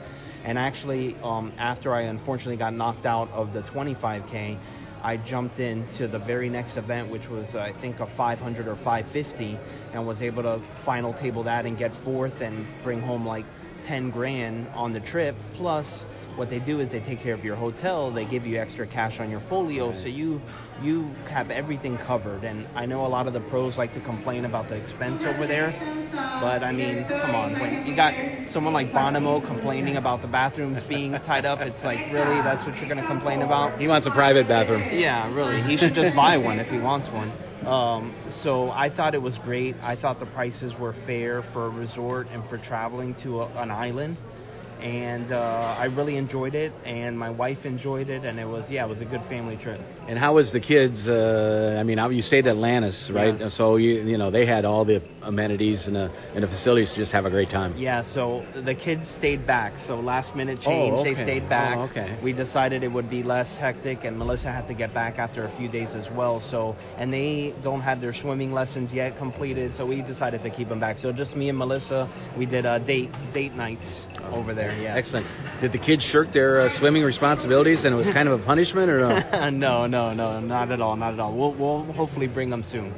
And actually, um, after I unfortunately got knocked out of the 25k, I jumped into the very next event, which was I think a 500 or 550, and was able to final table that and get fourth and bring home like 10 grand on the trip. Plus, what they do is they take care of your hotel, they give you extra cash on your folio, so you you have everything covered. And I know a lot of the pros like to complain about the expense over there, but I mean, come on, when you got someone like Bonomo complaining about the bathrooms being tied up, it's like really that's what you're going to complain about? He wants a private bathroom. Yeah, really. He should just buy one if he wants one. Um, so I thought it was great. I thought the prices were fair for a resort and for traveling to a, an island and uh, I really enjoyed it, and my wife enjoyed it, and it was yeah, it was a good family trip. And how was the kids? Uh, I mean, you stayed at Atlantis, right? So you you know they had all the amenities and the and the facilities to just have a great time. Yeah, so the kids stayed back. So last minute change, Oh, okay. they stayed back. Oh, okay. We decided it would be less hectic, and Melissa had to get back after a few days as well. So and they don't have their swimming lessons yet completed, so we decided to keep them back. So just me and Melissa, we did uh, date date nights over there. Yeah. Excellent. Did the kids shirk their uh, swimming responsibilities and it was kind of a punishment or no? no, no, no, not at all, not at all. We'll, we'll hopefully bring them soon.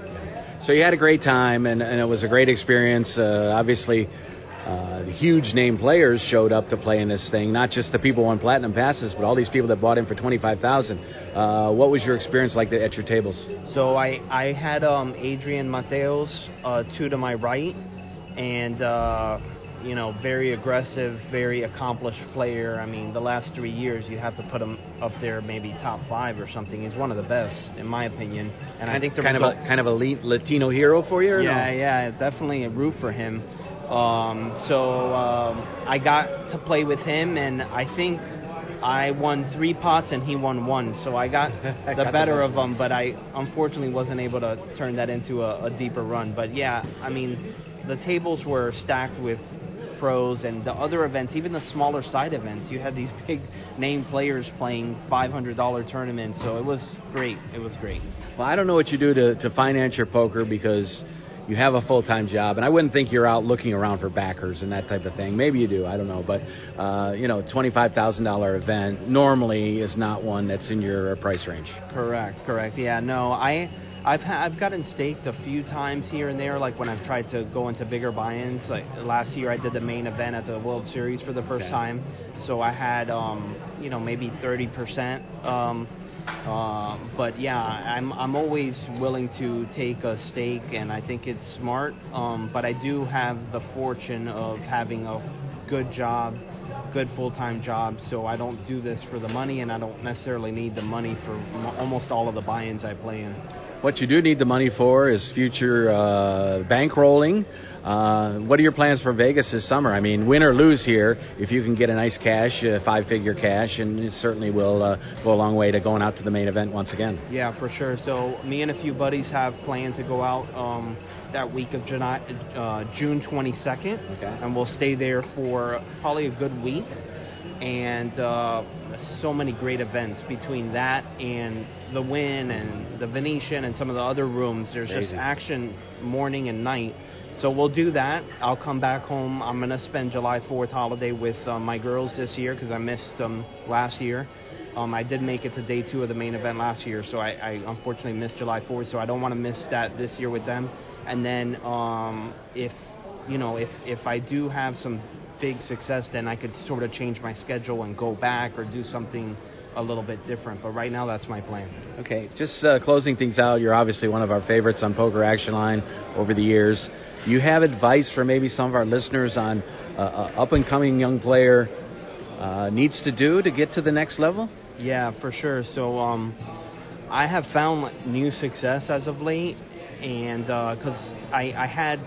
So you had a great time and, and it was a great experience. Uh, obviously, uh, huge name players showed up to play in this thing. Not just the people on platinum passes, but all these people that bought in for twenty five thousand. Uh, what was your experience like at your tables? So I I had um, Adrian Mateos uh, two to my right, and uh, you know very aggressive, very accomplished player. I mean, the last three years you have to put him up there, maybe top five or something. He's one of the best in my opinion, and I think the kind result- of a kind of a Latino hero for you. Yeah, no? yeah, definitely a root for him. Um, so um, I got to play with him, and I think I won three pots and he won one. So I got the better of him, but I unfortunately wasn't able to turn that into a, a deeper run. But yeah, I mean, the tables were stacked with pros and the other events, even the smaller side events. You had these big name players playing $500 tournaments, so it was great. It was great. Well, I don't know what you do to, to finance your poker because you have a full time job, and I wouldn't think you're out looking around for backers and that type of thing. Maybe you do, I don't know. But uh, you know, twenty five thousand dollar event normally is not one that's in your price range. Correct, correct. Yeah, no, I I've ha- I've gotten staked a few times here and there, like when I've tried to go into bigger buy-ins. Like last year, I did the main event at the World Series for the first Okay. time, so I had um, you know maybe 30 percent. Um, uh, but yeah, I'm I'm always willing to take a stake, and I think it's smart. Um, but I do have the fortune of having a good job, good full-time job, so I don't do this for the money, and I don't necessarily need the money for m- almost all of the buy-ins I play in. What you do need the money for is future uh, bankrolling. Uh, what are your plans for Vegas this summer? I mean, win or lose here, if you can get a nice cash, uh, five-figure cash, and it certainly will uh, go a long way to going out to the main event once again. Yeah, for sure. So me and a few buddies have planned to go out um, that week of July, uh, June 22nd, Okay. and we'll stay there for probably a good week. And uh, so many great events between that and the Wynn and the Venetian and some of the other rooms. There's just action morning and night. So we'll do that. I'll come back home. I'm gonna spend July 4th holiday with uh, my girls this year because I missed them last year. Um, I did make it to day two of the main event last year, so I, I unfortunately missed July 4th. So I don't want to miss that this year with them. And then um, if you know if if I do have some big success, then I could sort of change my schedule and go back or do something a little bit different. But right now, that's my plan. Okay, just uh, closing things out. You're obviously one of our favorites on Poker Action Line over the years. Do you have advice for maybe some of our listeners on uh, up and coming young player uh, needs to do to get to the next level? Yeah, for sure. So um, I have found new success as of late, and because I, I had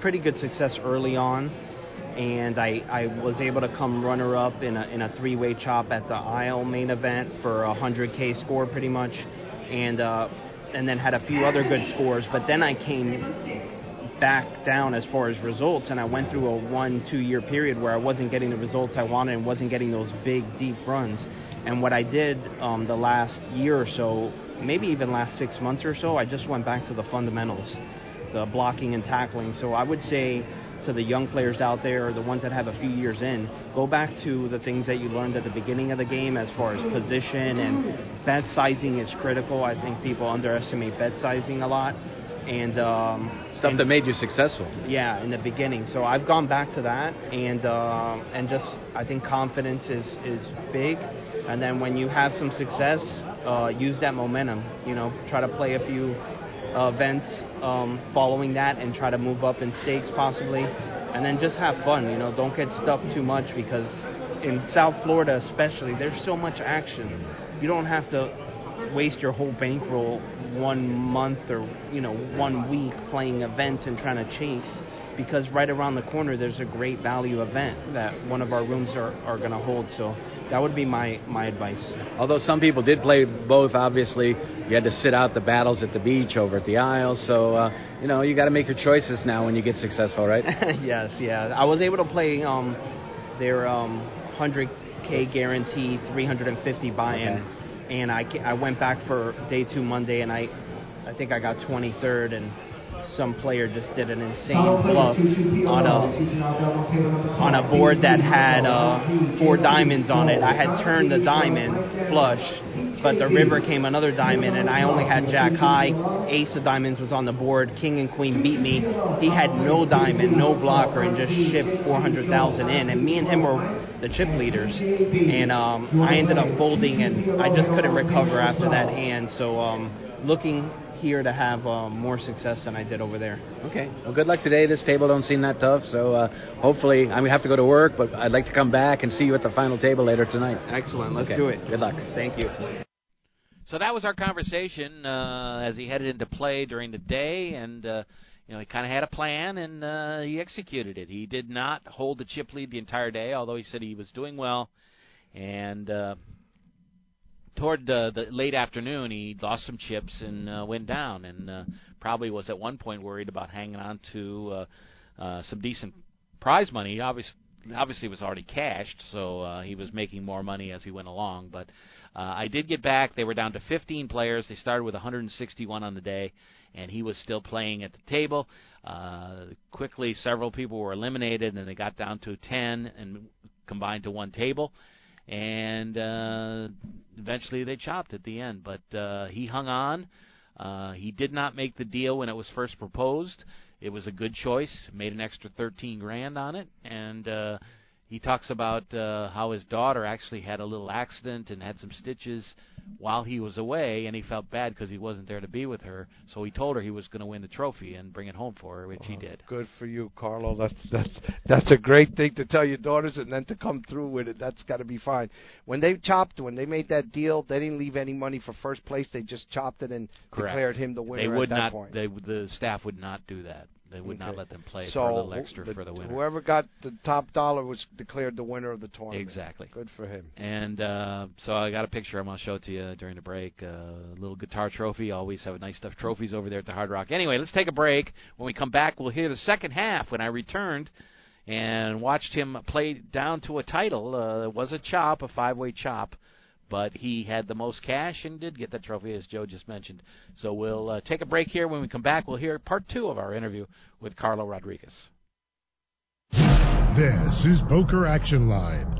pretty good success early on, and I, I was able to come runner up in a, in a three way chop at the Isle main event for a 100K score pretty much, and uh, and then had a few other good scores. But then I came back down as far as results, and I went through a one two year period where I wasn't getting the results I wanted and wasn't getting those big deep runs. And what I did um, the last year or so, maybe even last six months or so, I just went back to the fundamentals, the blocking and tackling. So I would say to the young players out there, or the ones that have a few years in, go back to the things that you learned at the beginning of the game as far as position and bet sizing is critical. I think people underestimate bet sizing a lot. And um, stuff and, that made you successful. Yeah, in the beginning. So I've gone back to that, and uh, and just I think confidence is is big. And then when you have some success, uh, use that momentum. You know, try to play a few uh, events um, following that and try to move up in stakes possibly, and then just have fun. You know, don't get stuck too much because in South Florida especially, there's so much action. You don't have to waste your whole bankroll one month or you know one week playing events and trying to chase because right around the corner there's a great value event that one of our rooms are, are going to hold so that would be my, my advice. Although some people did play both, obviously, you had to sit out the battles at the beach over at the Isles. So, uh, you know, you got to make your choices now when you get successful, right? yes, yeah. I was able to play um, their um, 100K guarantee, 350 buy-in, okay. and I, I went back for day two Monday, and I I think I got 23rd, and some player just did an insane bluff on a on a board that had uh, four diamonds on it. I had turned the diamond flush, but the river came another diamond, and I only had jack high. Ace of diamonds was on the board. King and queen beat me. He had no diamond, no blocker, and just shipped 400,000 in. And me and him were the chip leaders, and um, I ended up folding, and I just couldn't recover after that hand. So um, looking here to have um, more success than I did over there. Okay. Well, good luck today. This table don't seem that tough, so uh, hopefully I'm gonna have to go to work, but I'd like to come back and see you at the final table later tonight. Excellent. Let's okay. do it. Good luck. Thank you. So that was our conversation uh, as he headed into play during the day, and uh, you know he kind of had a plan and uh, he executed it. He did not hold the chip lead the entire day, although he said he was doing well, and uh, toward the, the late afternoon, he lost some chips and uh, went down, and uh, probably was at one point worried about hanging on to uh, uh, some decent prize money. Obviously obviously was already cashed, so uh, he was making more money as he went along. But uh, I did get back. They were down to 15 players. They started with 161 on the day, and he was still playing at the table. Uh, quickly, several people were eliminated, and they got down to 10 and combined to one table and uh, eventually they chopped at the end. But uh, he hung on. Uh, he did not make the deal when it was first proposed. It was a good choice. Made an extra 13 grand on it, and uh, he talks about uh, how his daughter actually had a little accident and had some stitches while he was away, and he felt bad because he wasn't there to be with her. So he told her he was going to win the trophy and bring it home for her, which well, he did. Good for you, Carlo. That's that's that's a great thing to tell your daughters, and then to come through with it. That's got to be fine. When they chopped, when they made that deal, they didn't leave any money for first place. They just chopped it and Correct. declared him the winner. They would at that not. Point. They the staff would not do that. They would okay. not let them play so for a little extra the, for the winner. Whoever got the top dollar was declared the winner of the tournament. Exactly. Good for him. And uh, so I got a picture. I'm gonna show it to you during the break. A uh, little guitar trophy. Always have nice stuff trophies over there at the Hard Rock. Anyway, let's take a break. When we come back, we'll hear the second half. When I returned and watched him play down to a title, uh, it was a chop, a five-way chop but he had the most cash and did get that trophy, as Joe just mentioned. So we'll uh, take a break here. When we come back, we'll hear part two of our interview with Carlo Rodriguez. This is Poker Action Line.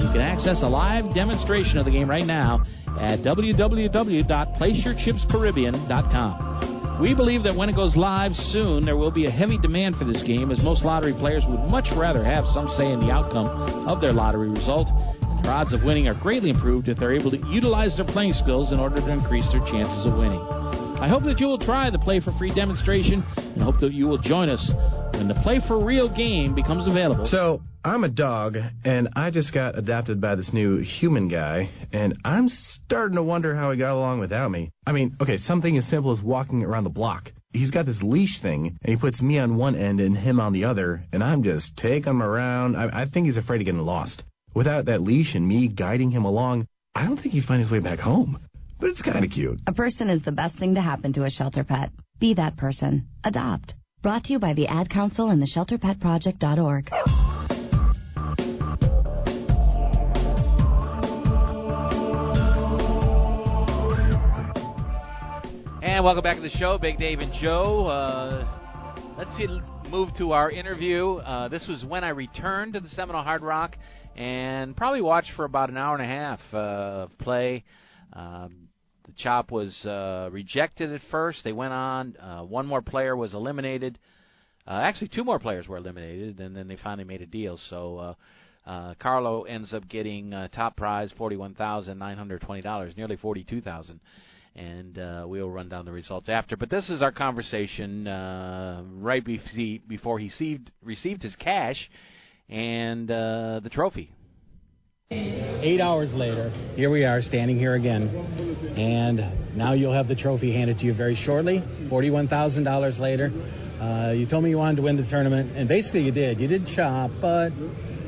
you can access a live demonstration of the game right now at www.placeyourchipscaribbean.com. We believe that when it goes live soon, there will be a heavy demand for this game, as most lottery players would much rather have some say in the outcome of their lottery result. Their odds of winning are greatly improved if they're able to utilize their playing skills in order to increase their chances of winning. I hope that you will try the Play for Free demonstration and hope that you will join us when the Play for Real game becomes available. So, I'm a dog, and I just got adopted by this new human guy, and I'm starting to wonder how he got along without me. I mean, okay, something as simple as walking around the block. He's got this leash thing, and he puts me on one end and him on the other, and I'm just taking him around. I, I think he's afraid of getting lost. Without that leash and me guiding him along, I don't think he'd find his way back home. But it's kind of cute. A person is the best thing to happen to a shelter pet. Be that person. Adopt. Brought to you by the Ad Council and the ShelterPetProject.org. And welcome back to the show, Big Dave and Joe. Uh, let's see, move to our interview. Uh, this was when I returned to the Seminole Hard Rock and probably watched for about an hour and a half uh, of play. Um, the chop was uh, rejected at first. They went on. Uh, one more player was eliminated. Uh, actually, two more players were eliminated, and then they finally made a deal. So uh, uh, Carlo ends up getting uh, top prize, forty-one thousand nine hundred twenty dollars, nearly forty-two thousand. And uh, we'll run down the results after. But this is our conversation uh, right before he received, received his cash and uh, the trophy. Eight hours later, here we are standing here again, and now you'll have the trophy handed to you very shortly. Forty-one thousand dollars later, uh, you told me you wanted to win the tournament, and basically you did. You did chop, but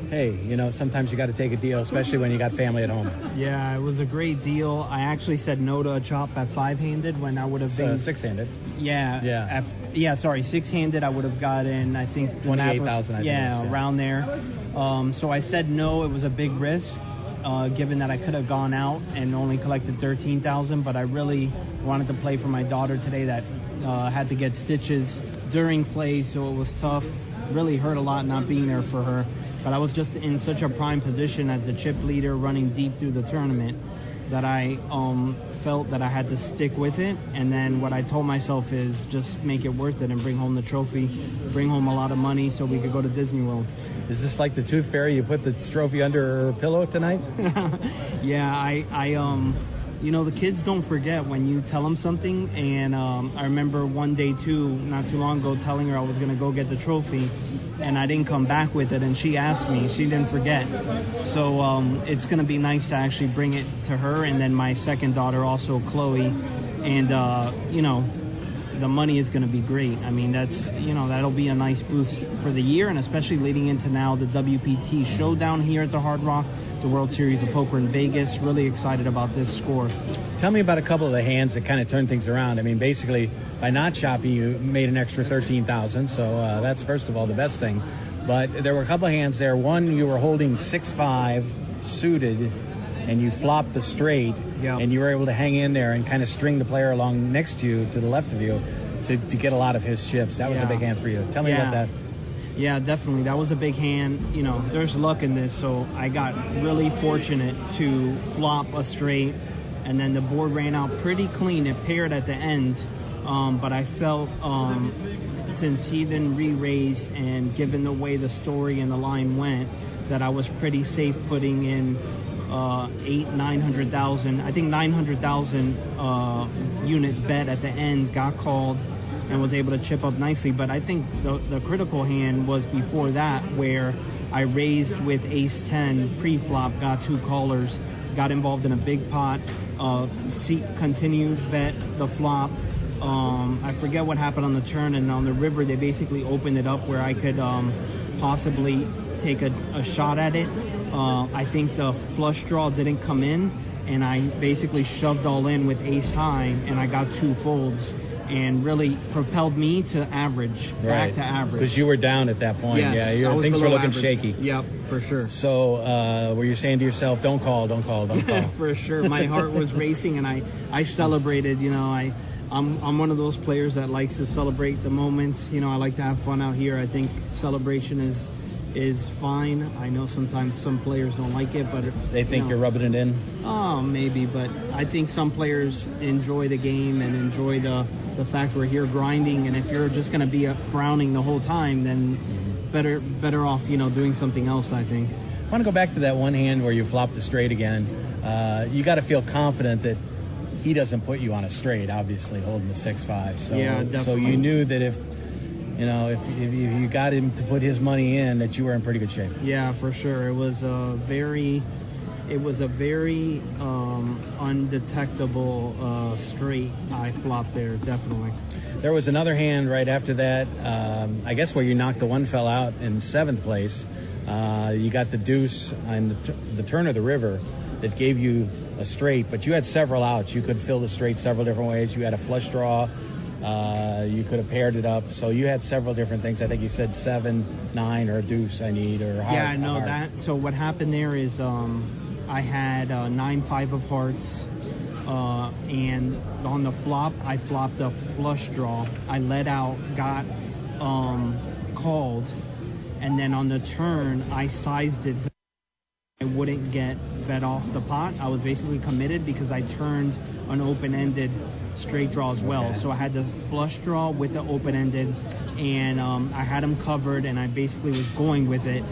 hey, you know sometimes you got to take a deal, especially when you got family at home. Yeah, it was a great deal. I actually said no to a chop at five-handed when I would have been uh, six-handed. Yeah, yeah, at, yeah. Sorry, six-handed. I would have gotten, I think, twenty-eight thousand. Yeah, yeah, around there. Um, so I said no. It was a big risk. Uh, given that I could have gone out and only collected 13,000, but I really wanted to play for my daughter today that uh, had to get stitches during play, so it was tough. Really hurt a lot not being there for her. But I was just in such a prime position as the chip leader running deep through the tournament that I um, felt that I had to stick with it. And then what I told myself is just make it worth it and bring home the trophy, bring home a lot of money so we could go to Disney World. Is this like the tooth fairy? You put the trophy under her pillow tonight? yeah, I, I, um, you know, the kids don't forget when you tell them something. And um, I remember one day too, not too long ago, telling her I was going to go get the trophy, and I didn't come back with it. And she asked me, she didn't forget. So um, it's going to be nice to actually bring it to her, and then my second daughter also, Chloe, and uh, you know, the money is going to be great. I mean, that's you know that'll be a nice boost for the year, and especially leading into now the WPT showdown here at the Hard Rock, the World Series of Poker in Vegas. Really excited about this score. Tell me about a couple of the hands that kind of turned things around. I mean, basically by not chopping, you made an extra thirteen thousand, so uh, that's first of all the best thing. But there were a couple of hands there. One, you were holding six five suited and you flopped the straight, yep. and you were able to hang in there and kind of string the player along next to you, to the left of you, to, to get a lot of his chips. That was yeah. a big hand for you. Tell me yeah. about that. Yeah, definitely. That was a big hand. You know, there's luck in this, so I got really fortunate to flop a straight, and then the board ran out pretty clean. It paired at the end, um, but I felt um, since he then re-raised and given the way the story and the line went, that I was pretty safe putting in uh, eight, nine hundred thousand. I think nine hundred thousand uh, unit bet at the end got called and was able to chip up nicely. But I think the, the critical hand was before that, where I raised with Ace 10 pre-flop, got two callers, got involved in a big pot, see, continued bet the flop. Um, I forget what happened on the turn, and on the river they basically opened it up where I could um, possibly take a, a shot at it. Uh, I think the flush draw didn't come in, and I basically shoved all in with ace high, and I got two folds and really propelled me to average, Right. back to average. Because you were down at that point. Yes, yeah, your things were looking average. shaky. Yep, for sure. So uh, were you saying to yourself, "Don't call, don't call, don't call"? for sure. My heart was racing, and I I celebrated. You know, I I'm I'm one of those players that likes to celebrate the moments. You know, I like to have fun out here. I think celebration is is fine. I know sometimes some players don't like it, but They think you you're rubbing it in. Oh, maybe, but I think some players enjoy the game and enjoy the the fact we're here grinding. And if you're just going to be frowning the whole time, then better better off you know doing something else. I think. I want to go back to that one hand where you flopped the straight again. Uh, you got to feel confident that he doesn't put you on a straight. Obviously, holding the six five. So, Yeah, so you knew that if you know if, if you got him to put his money in, that you were in pretty good shape. Yeah, for sure. It was a very, it was a very um, undetectable uh, straight I flopped there. Definitely. There was another hand right after that. Um, I guess where you knocked the one fell out in seventh place. Uh, you got the deuce on the, t- the turn of the river that gave you a straight, but you had several outs. You could fill the straight several different ways. You had a flush draw. Uh, you could have paired it up. So you had several different things. I think you said seven, nine, or a deuce I need, or heart. yeah, I know heart. that. So what happened there is um, I had uh, nine five of hearts, uh, and on the flop I flopped a flush draw. I let out, got um, called, and then on the turn I sized it. I wouldn't get bet off the pot. I was basically committed because I turned an open-ended straight draw as well. Okay. So I had the flush draw with the open-ended, and um, I had him covered, and I basically was going with it.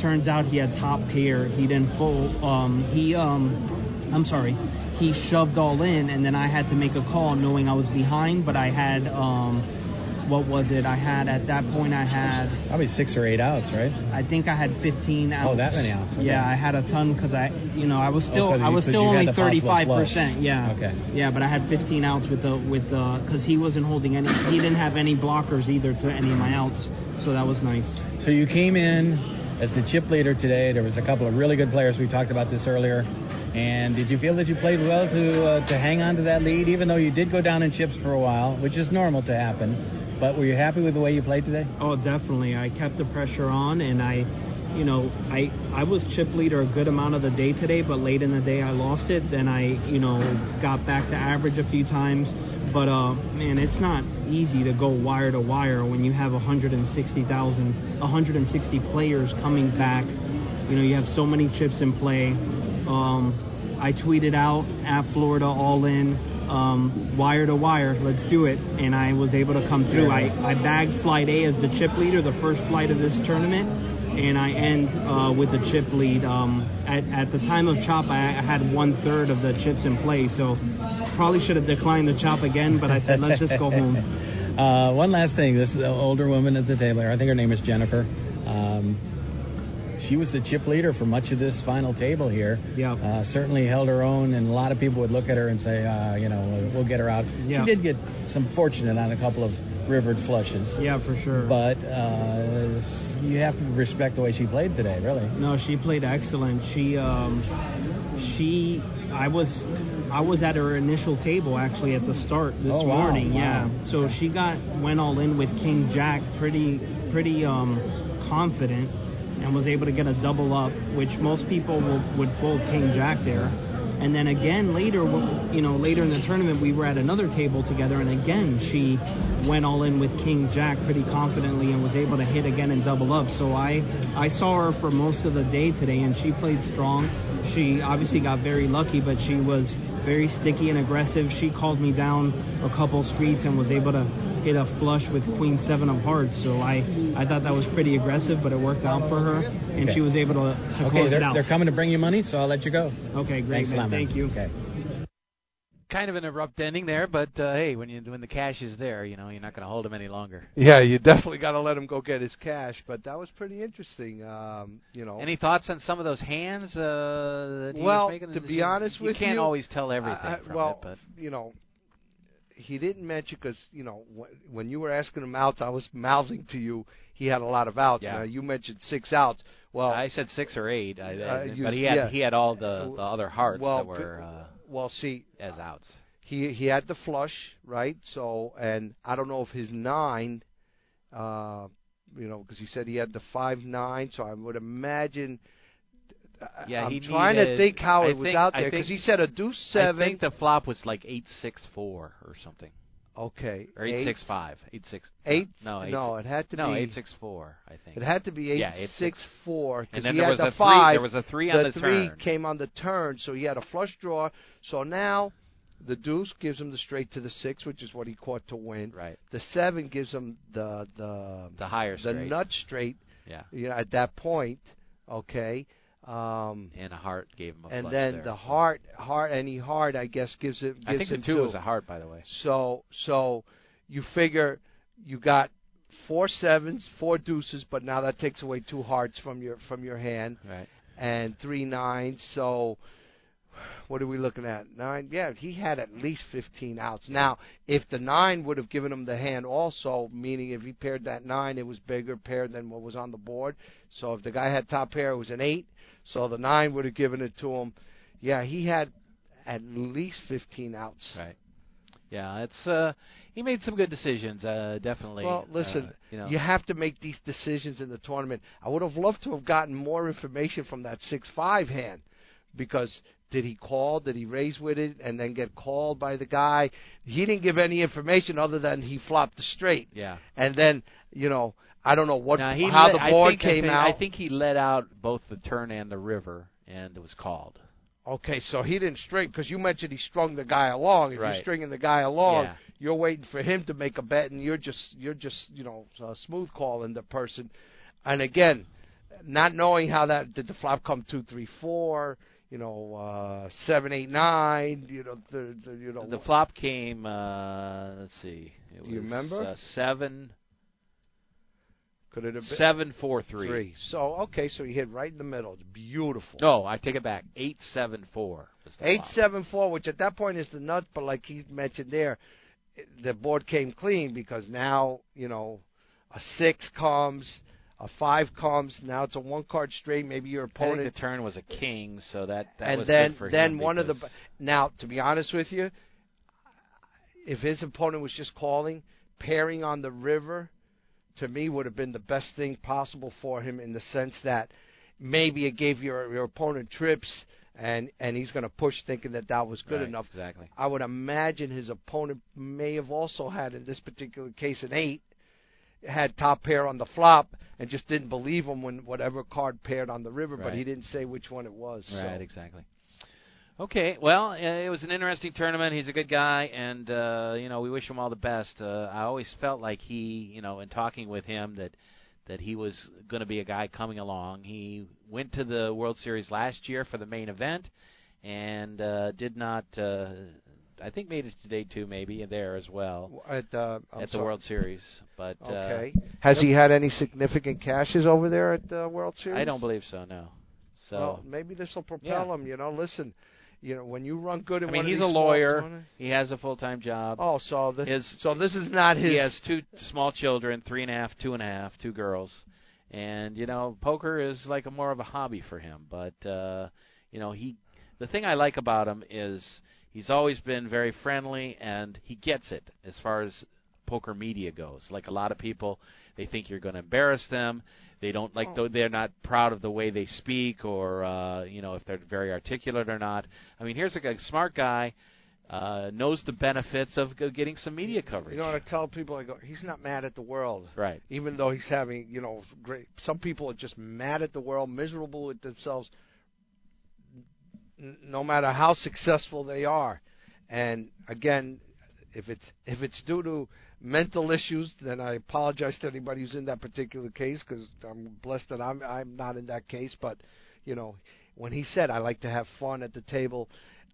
Turns out he had top pair. He didn't fold. Um, he, um, I'm sorry, he shoved all in, and then I had to make a call knowing I was behind, but I had, um, what was it? I had at that point I had Probably six or eight outs, right? I think I had 15 outs. Oh, that many outs, okay. Yeah, I had a ton because I, you know, I was still, Oh, I was still only 35 percent. Yeah. Okay. Yeah, but I had 15 outs with the with the because he wasn't holding any. He didn't have any blockers either to any of my outs, so that was nice. So you came in as the chip leader today. There was a couple of really good players. We talked about this earlier. And did you feel that you played well to uh, to hang on to that lead, even though you did go down in chips for a while, which is normal to happen? But were you happy with the way you played today? Oh, definitely. I kept the pressure on, and I, you know, I I was chip leader a good amount of the day today, but late in the day I lost it. Then I, you know, got back to average a few times. But uh, man, it's not easy to go wire to wire when you have 160,000, 160 players coming back. You know, you have so many chips in play. Um, I tweeted out at Florida all in, um, wire to wire, let's do it. And I was able to come through. I, I bagged flight A as the chip leader, the first flight of this tournament. And I end uh, with the chip lead. Um, at, at the time of chop, I, I had one third of the chips in play, so probably should have declined the chop again. But I said, let's just go home. Uh, one last thing. This is an older woman at the table here. I think her name is Jennifer. Um, she was the chip leader for much of this final table here. Yeah. Uh, certainly held her own, and a lot of people would look at her and say, uh, you know, we'll, get her out. Yeah. She did get some fortunate on a couple of rivered flushes. Yeah, for sure. But uh, you have to respect the way she played today, really. No, she played excellent. She, um, she, I was, I was at her initial table actually at the start this Oh, wow, morning. wow. Yeah. So she got went all in with King Jack, pretty, pretty um, confident, and was able to get a double up, which most people will, would fold King Jack there. And then again later, you know, later in the tournament, we were at another table together, and again she went all in with King Jack pretty confidently and was able to hit again and double up. So I I saw her for most of the day today, and she played strong. She obviously got very lucky, but she was very sticky and aggressive. She called me down a couple streets and was able to hit a flush with Queen Seven of Hearts. So I I thought that was pretty aggressive, but it worked out for her. and Okay. she was able to, to Okay, close it they're, out. they're coming to bring you money, so I'll let you go. Okay, great, Thanks a man. lot, man. Thank you. Okay. Kind of an abrupt ending there, but uh, hey, when you when the cash is there, you know you're not going to hold him any longer. Yeah, you definitely got to let him go get his cash. But that was pretty interesting. Um, you know. Any thoughts on some of those hands uh, that he well, was making? the to be decision? honest you with can't always tell everything I- I- from well, it, but you know, he didn't mention because you know wh- when you were asking him outs, I was mouthing to you. He had a lot of outs. Yeah. Now, you mentioned six outs. Well, I said six or eight, I, uh, you- but he had yeah. he had all the, the other hearts well, that were uh, well, see, as outs. he he had the flush, right? So, and I don't know if his nine, uh, you know, because he said he had the five nine. So I would imagine. Yeah, I'm trying needed- to think how I it was think- out there because he said a deuce seven. I think the flop was like eight six four or something. Okay. Or eight, six five. Eight six. Eight. No, eight, no, it had to no, be eight six four. I think It had to be eight Yeah, eight six four And because then he there had was the a three- five. there was a three on the, the three turn. came on the turn, so he had a flush draw. So now the deuce gives him the straight to the six, which is what he caught to win. Right. The seven gives him the the The higher the straight. nut straight. Yeah. You know, at that point, okay. Um, And a heart gave him a and then there, the so. heart, heart, any heart, I guess gives it. Gives I think the him two was a heart, by the way. So so you figure you got four sevens, four deuces, but now that takes away two hearts from your from your hand, Right. and three nines. So what are we looking at? Nine. Yeah, he had at least fifteen outs. Now, if the nine would have given him the hand also, meaning if he paired that nine, it was bigger pair than what was on the board. So if the guy had top pair, it was an eight. So the nine would have given it to him. Yeah, he had at least fifteen outs. Right. Yeah, it's uh he made some good decisions, uh definitely. Well, listen, uh, you know. you have to make these decisions in the tournament. I would have loved to have gotten more information from that six-five hand, because did he call? Did he raise with it and then get called by the guy? He didn't give any information other than he flopped the straight. Yeah. And then you know I don't know what Now, how let- the board came think, out. I think he let out both the turn and the river, and it was called. Okay, so he didn't string because you mentioned he strung the guy along. If Right. you're stringing the guy along, Yeah. you're waiting for him to make a bet, and you're just you're just you know uh, smooth calling the person. And again, not knowing how that did the flop come two three four, you know uh, seven eight nine, you know the, the you know The flop came. uh Let's see. It Do you was, remember? Uh, seven. Could it have been seven four three? three? So okay, so he hit right in the middle. It's beautiful. No, I take it back. Eight seven four. Was the Eight flop. seven four, which at that point is the nut, but like he mentioned there, the board came clean because now you know a six comes, a five comes. Now it's a one card straight. Maybe your I think opponent the turn was a king, so that that and was then good for then him one of the now to be honest with you, if his opponent was just calling pairing on the river, to me would have been the best thing possible for him in the sense that maybe it gave your your opponent trips and and he's going to push thinking that that was good Right, enough. Exactly. I would imagine his opponent may have also had in this particular case an eight, had top pair on the flop, and just didn't believe him when whatever card paired on the river, but he didn't say which one it was. Right, so. exactly. Okay, well, uh, it was an interesting tournament. He's a good guy, and uh, you know we wish him all the best. Uh, I always felt like he, you know, in talking with him, that that he was going to be a guy coming along. He went to the World Series last year for the main event, and uh, did not. Uh, I think made it to day two, maybe there as well At, uh, at the sorry. World Series. But uh, Okay. Has he had any significant cashes over there at the World Series? I don't believe so. No. So well, maybe this will propel Yeah. him. You know, listen, you know, when you run good in I mean, he's a lawyer. He has a full time job. Oh, so this His- so this is not his. He has two small children, three and a half, two and a half, two girls, and you know, poker is like a more of a hobby for him. But uh, you know, he the thing I like about him is he's always been very friendly and he gets it as far as poker media goes. Like a lot of people, they think you're going to embarrass them. They don't like Oh. though they're not proud of the way they speak or uh, you know if they're very articulate or not. I mean, here's a guy, smart guy. Uh, knows the benefits of getting some media coverage. You know what I tell people? I go, he's not mad at the world. Right. Even though he's having, you know, great. Some people are just mad at the world, miserable with themselves, no matter how successful they are. And again, if it's if it's due to mental issues, then I apologize to anybody who's in that particular case because I'm blessed that I'm I'm not in that case. But you know, when he said I like to have fun at the table,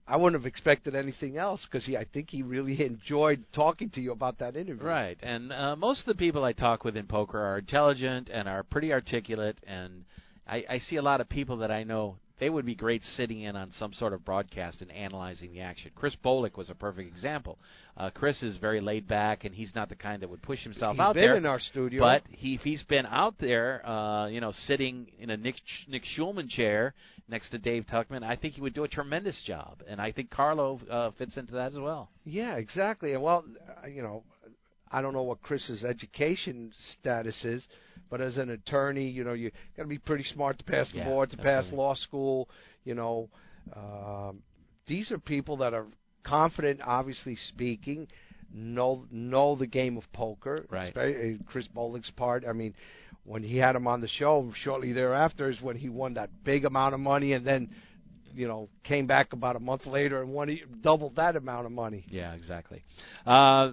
I wouldn't have expected anything else because he I think he really enjoyed talking to you about that interview. Right, and uh, most of the people I talk with in poker are intelligent and are pretty articulate, and I, I see a lot of people that I know they would be great sitting in on some sort of broadcast and analyzing the action. Chris Bolick was a perfect example. Uh, Chris is very laid back, and he's not the kind that would push himself He's out been there. in our studio. but he, if he's been out there, uh, you know, sitting in a Nick Nick Schulman chair next to Dave Tuchman, I think he would do a tremendous job, and I think Carlo uh, fits into that as well. Yeah, exactly. And well, uh, you know, I don't know what Chris's education status is, but as an attorney, you know, you got to be pretty smart to pass the Yeah, board, to pass law school. You know, um, these are people that are confident, obviously speaking, know know the game of poker. Right. Uh, Chris Bolick's part. I mean, when he had him on the show, shortly thereafter is when he won that big amount of money, and then. You know, came back about a month later and won doubled that amount of money. Yeah, exactly. Uh,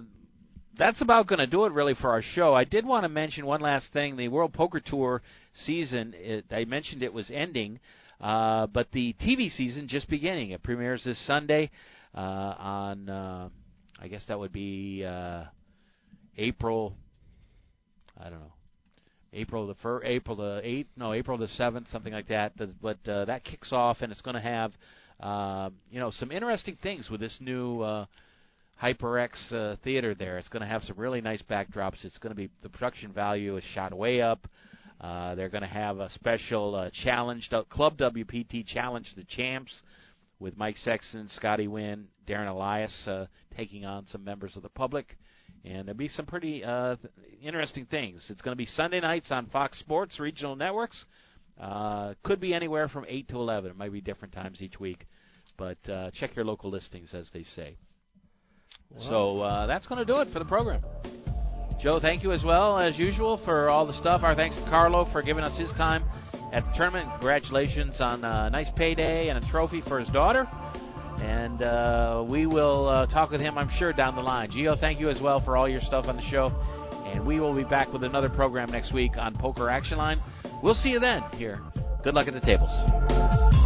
that's about going to do it, really, for our show. I did want to mention one last thing: the World Poker Tour season. It, I mentioned it was ending, uh, but the TV season just beginning. It premieres this Sunday uh, on, uh, I guess that would be uh, April. I don't know. April the fir- April the eighth, no, April the seventh, something like that. But- But uh, that kicks off, and it's going to have, uh, you know, some interesting things with this new uh, HyperX uh, theater. There, it's going to have some really nice backdrops. It's going to be the production value is shot way up. Uh, they're going to have a special uh, challenge, Club WPT Challenge the Champs, with Mike Sexton, Scotty Nguyen, Darren Elias uh, taking on some members of the public and there'll be some pretty uh, interesting things. It's going to be Sunday nights on Fox Sports regional networks. Uh, could be anywhere from eight to eleven. It might be different times each week, but uh, check your local listings, as they say. So uh, that's going to do it for the program. Joe, thank you as well as usual for all the stuff. Our thanks to Carlo for giving us his time at the tournament. Congratulations on a nice payday and a trophy for his daughter. And uh, we will uh, talk with him, I'm sure, down the line. Gio, thank you as well for all your stuff on the show. And we will be back with another program next week on Poker Action Line. We'll see you then here. Good luck at the tables.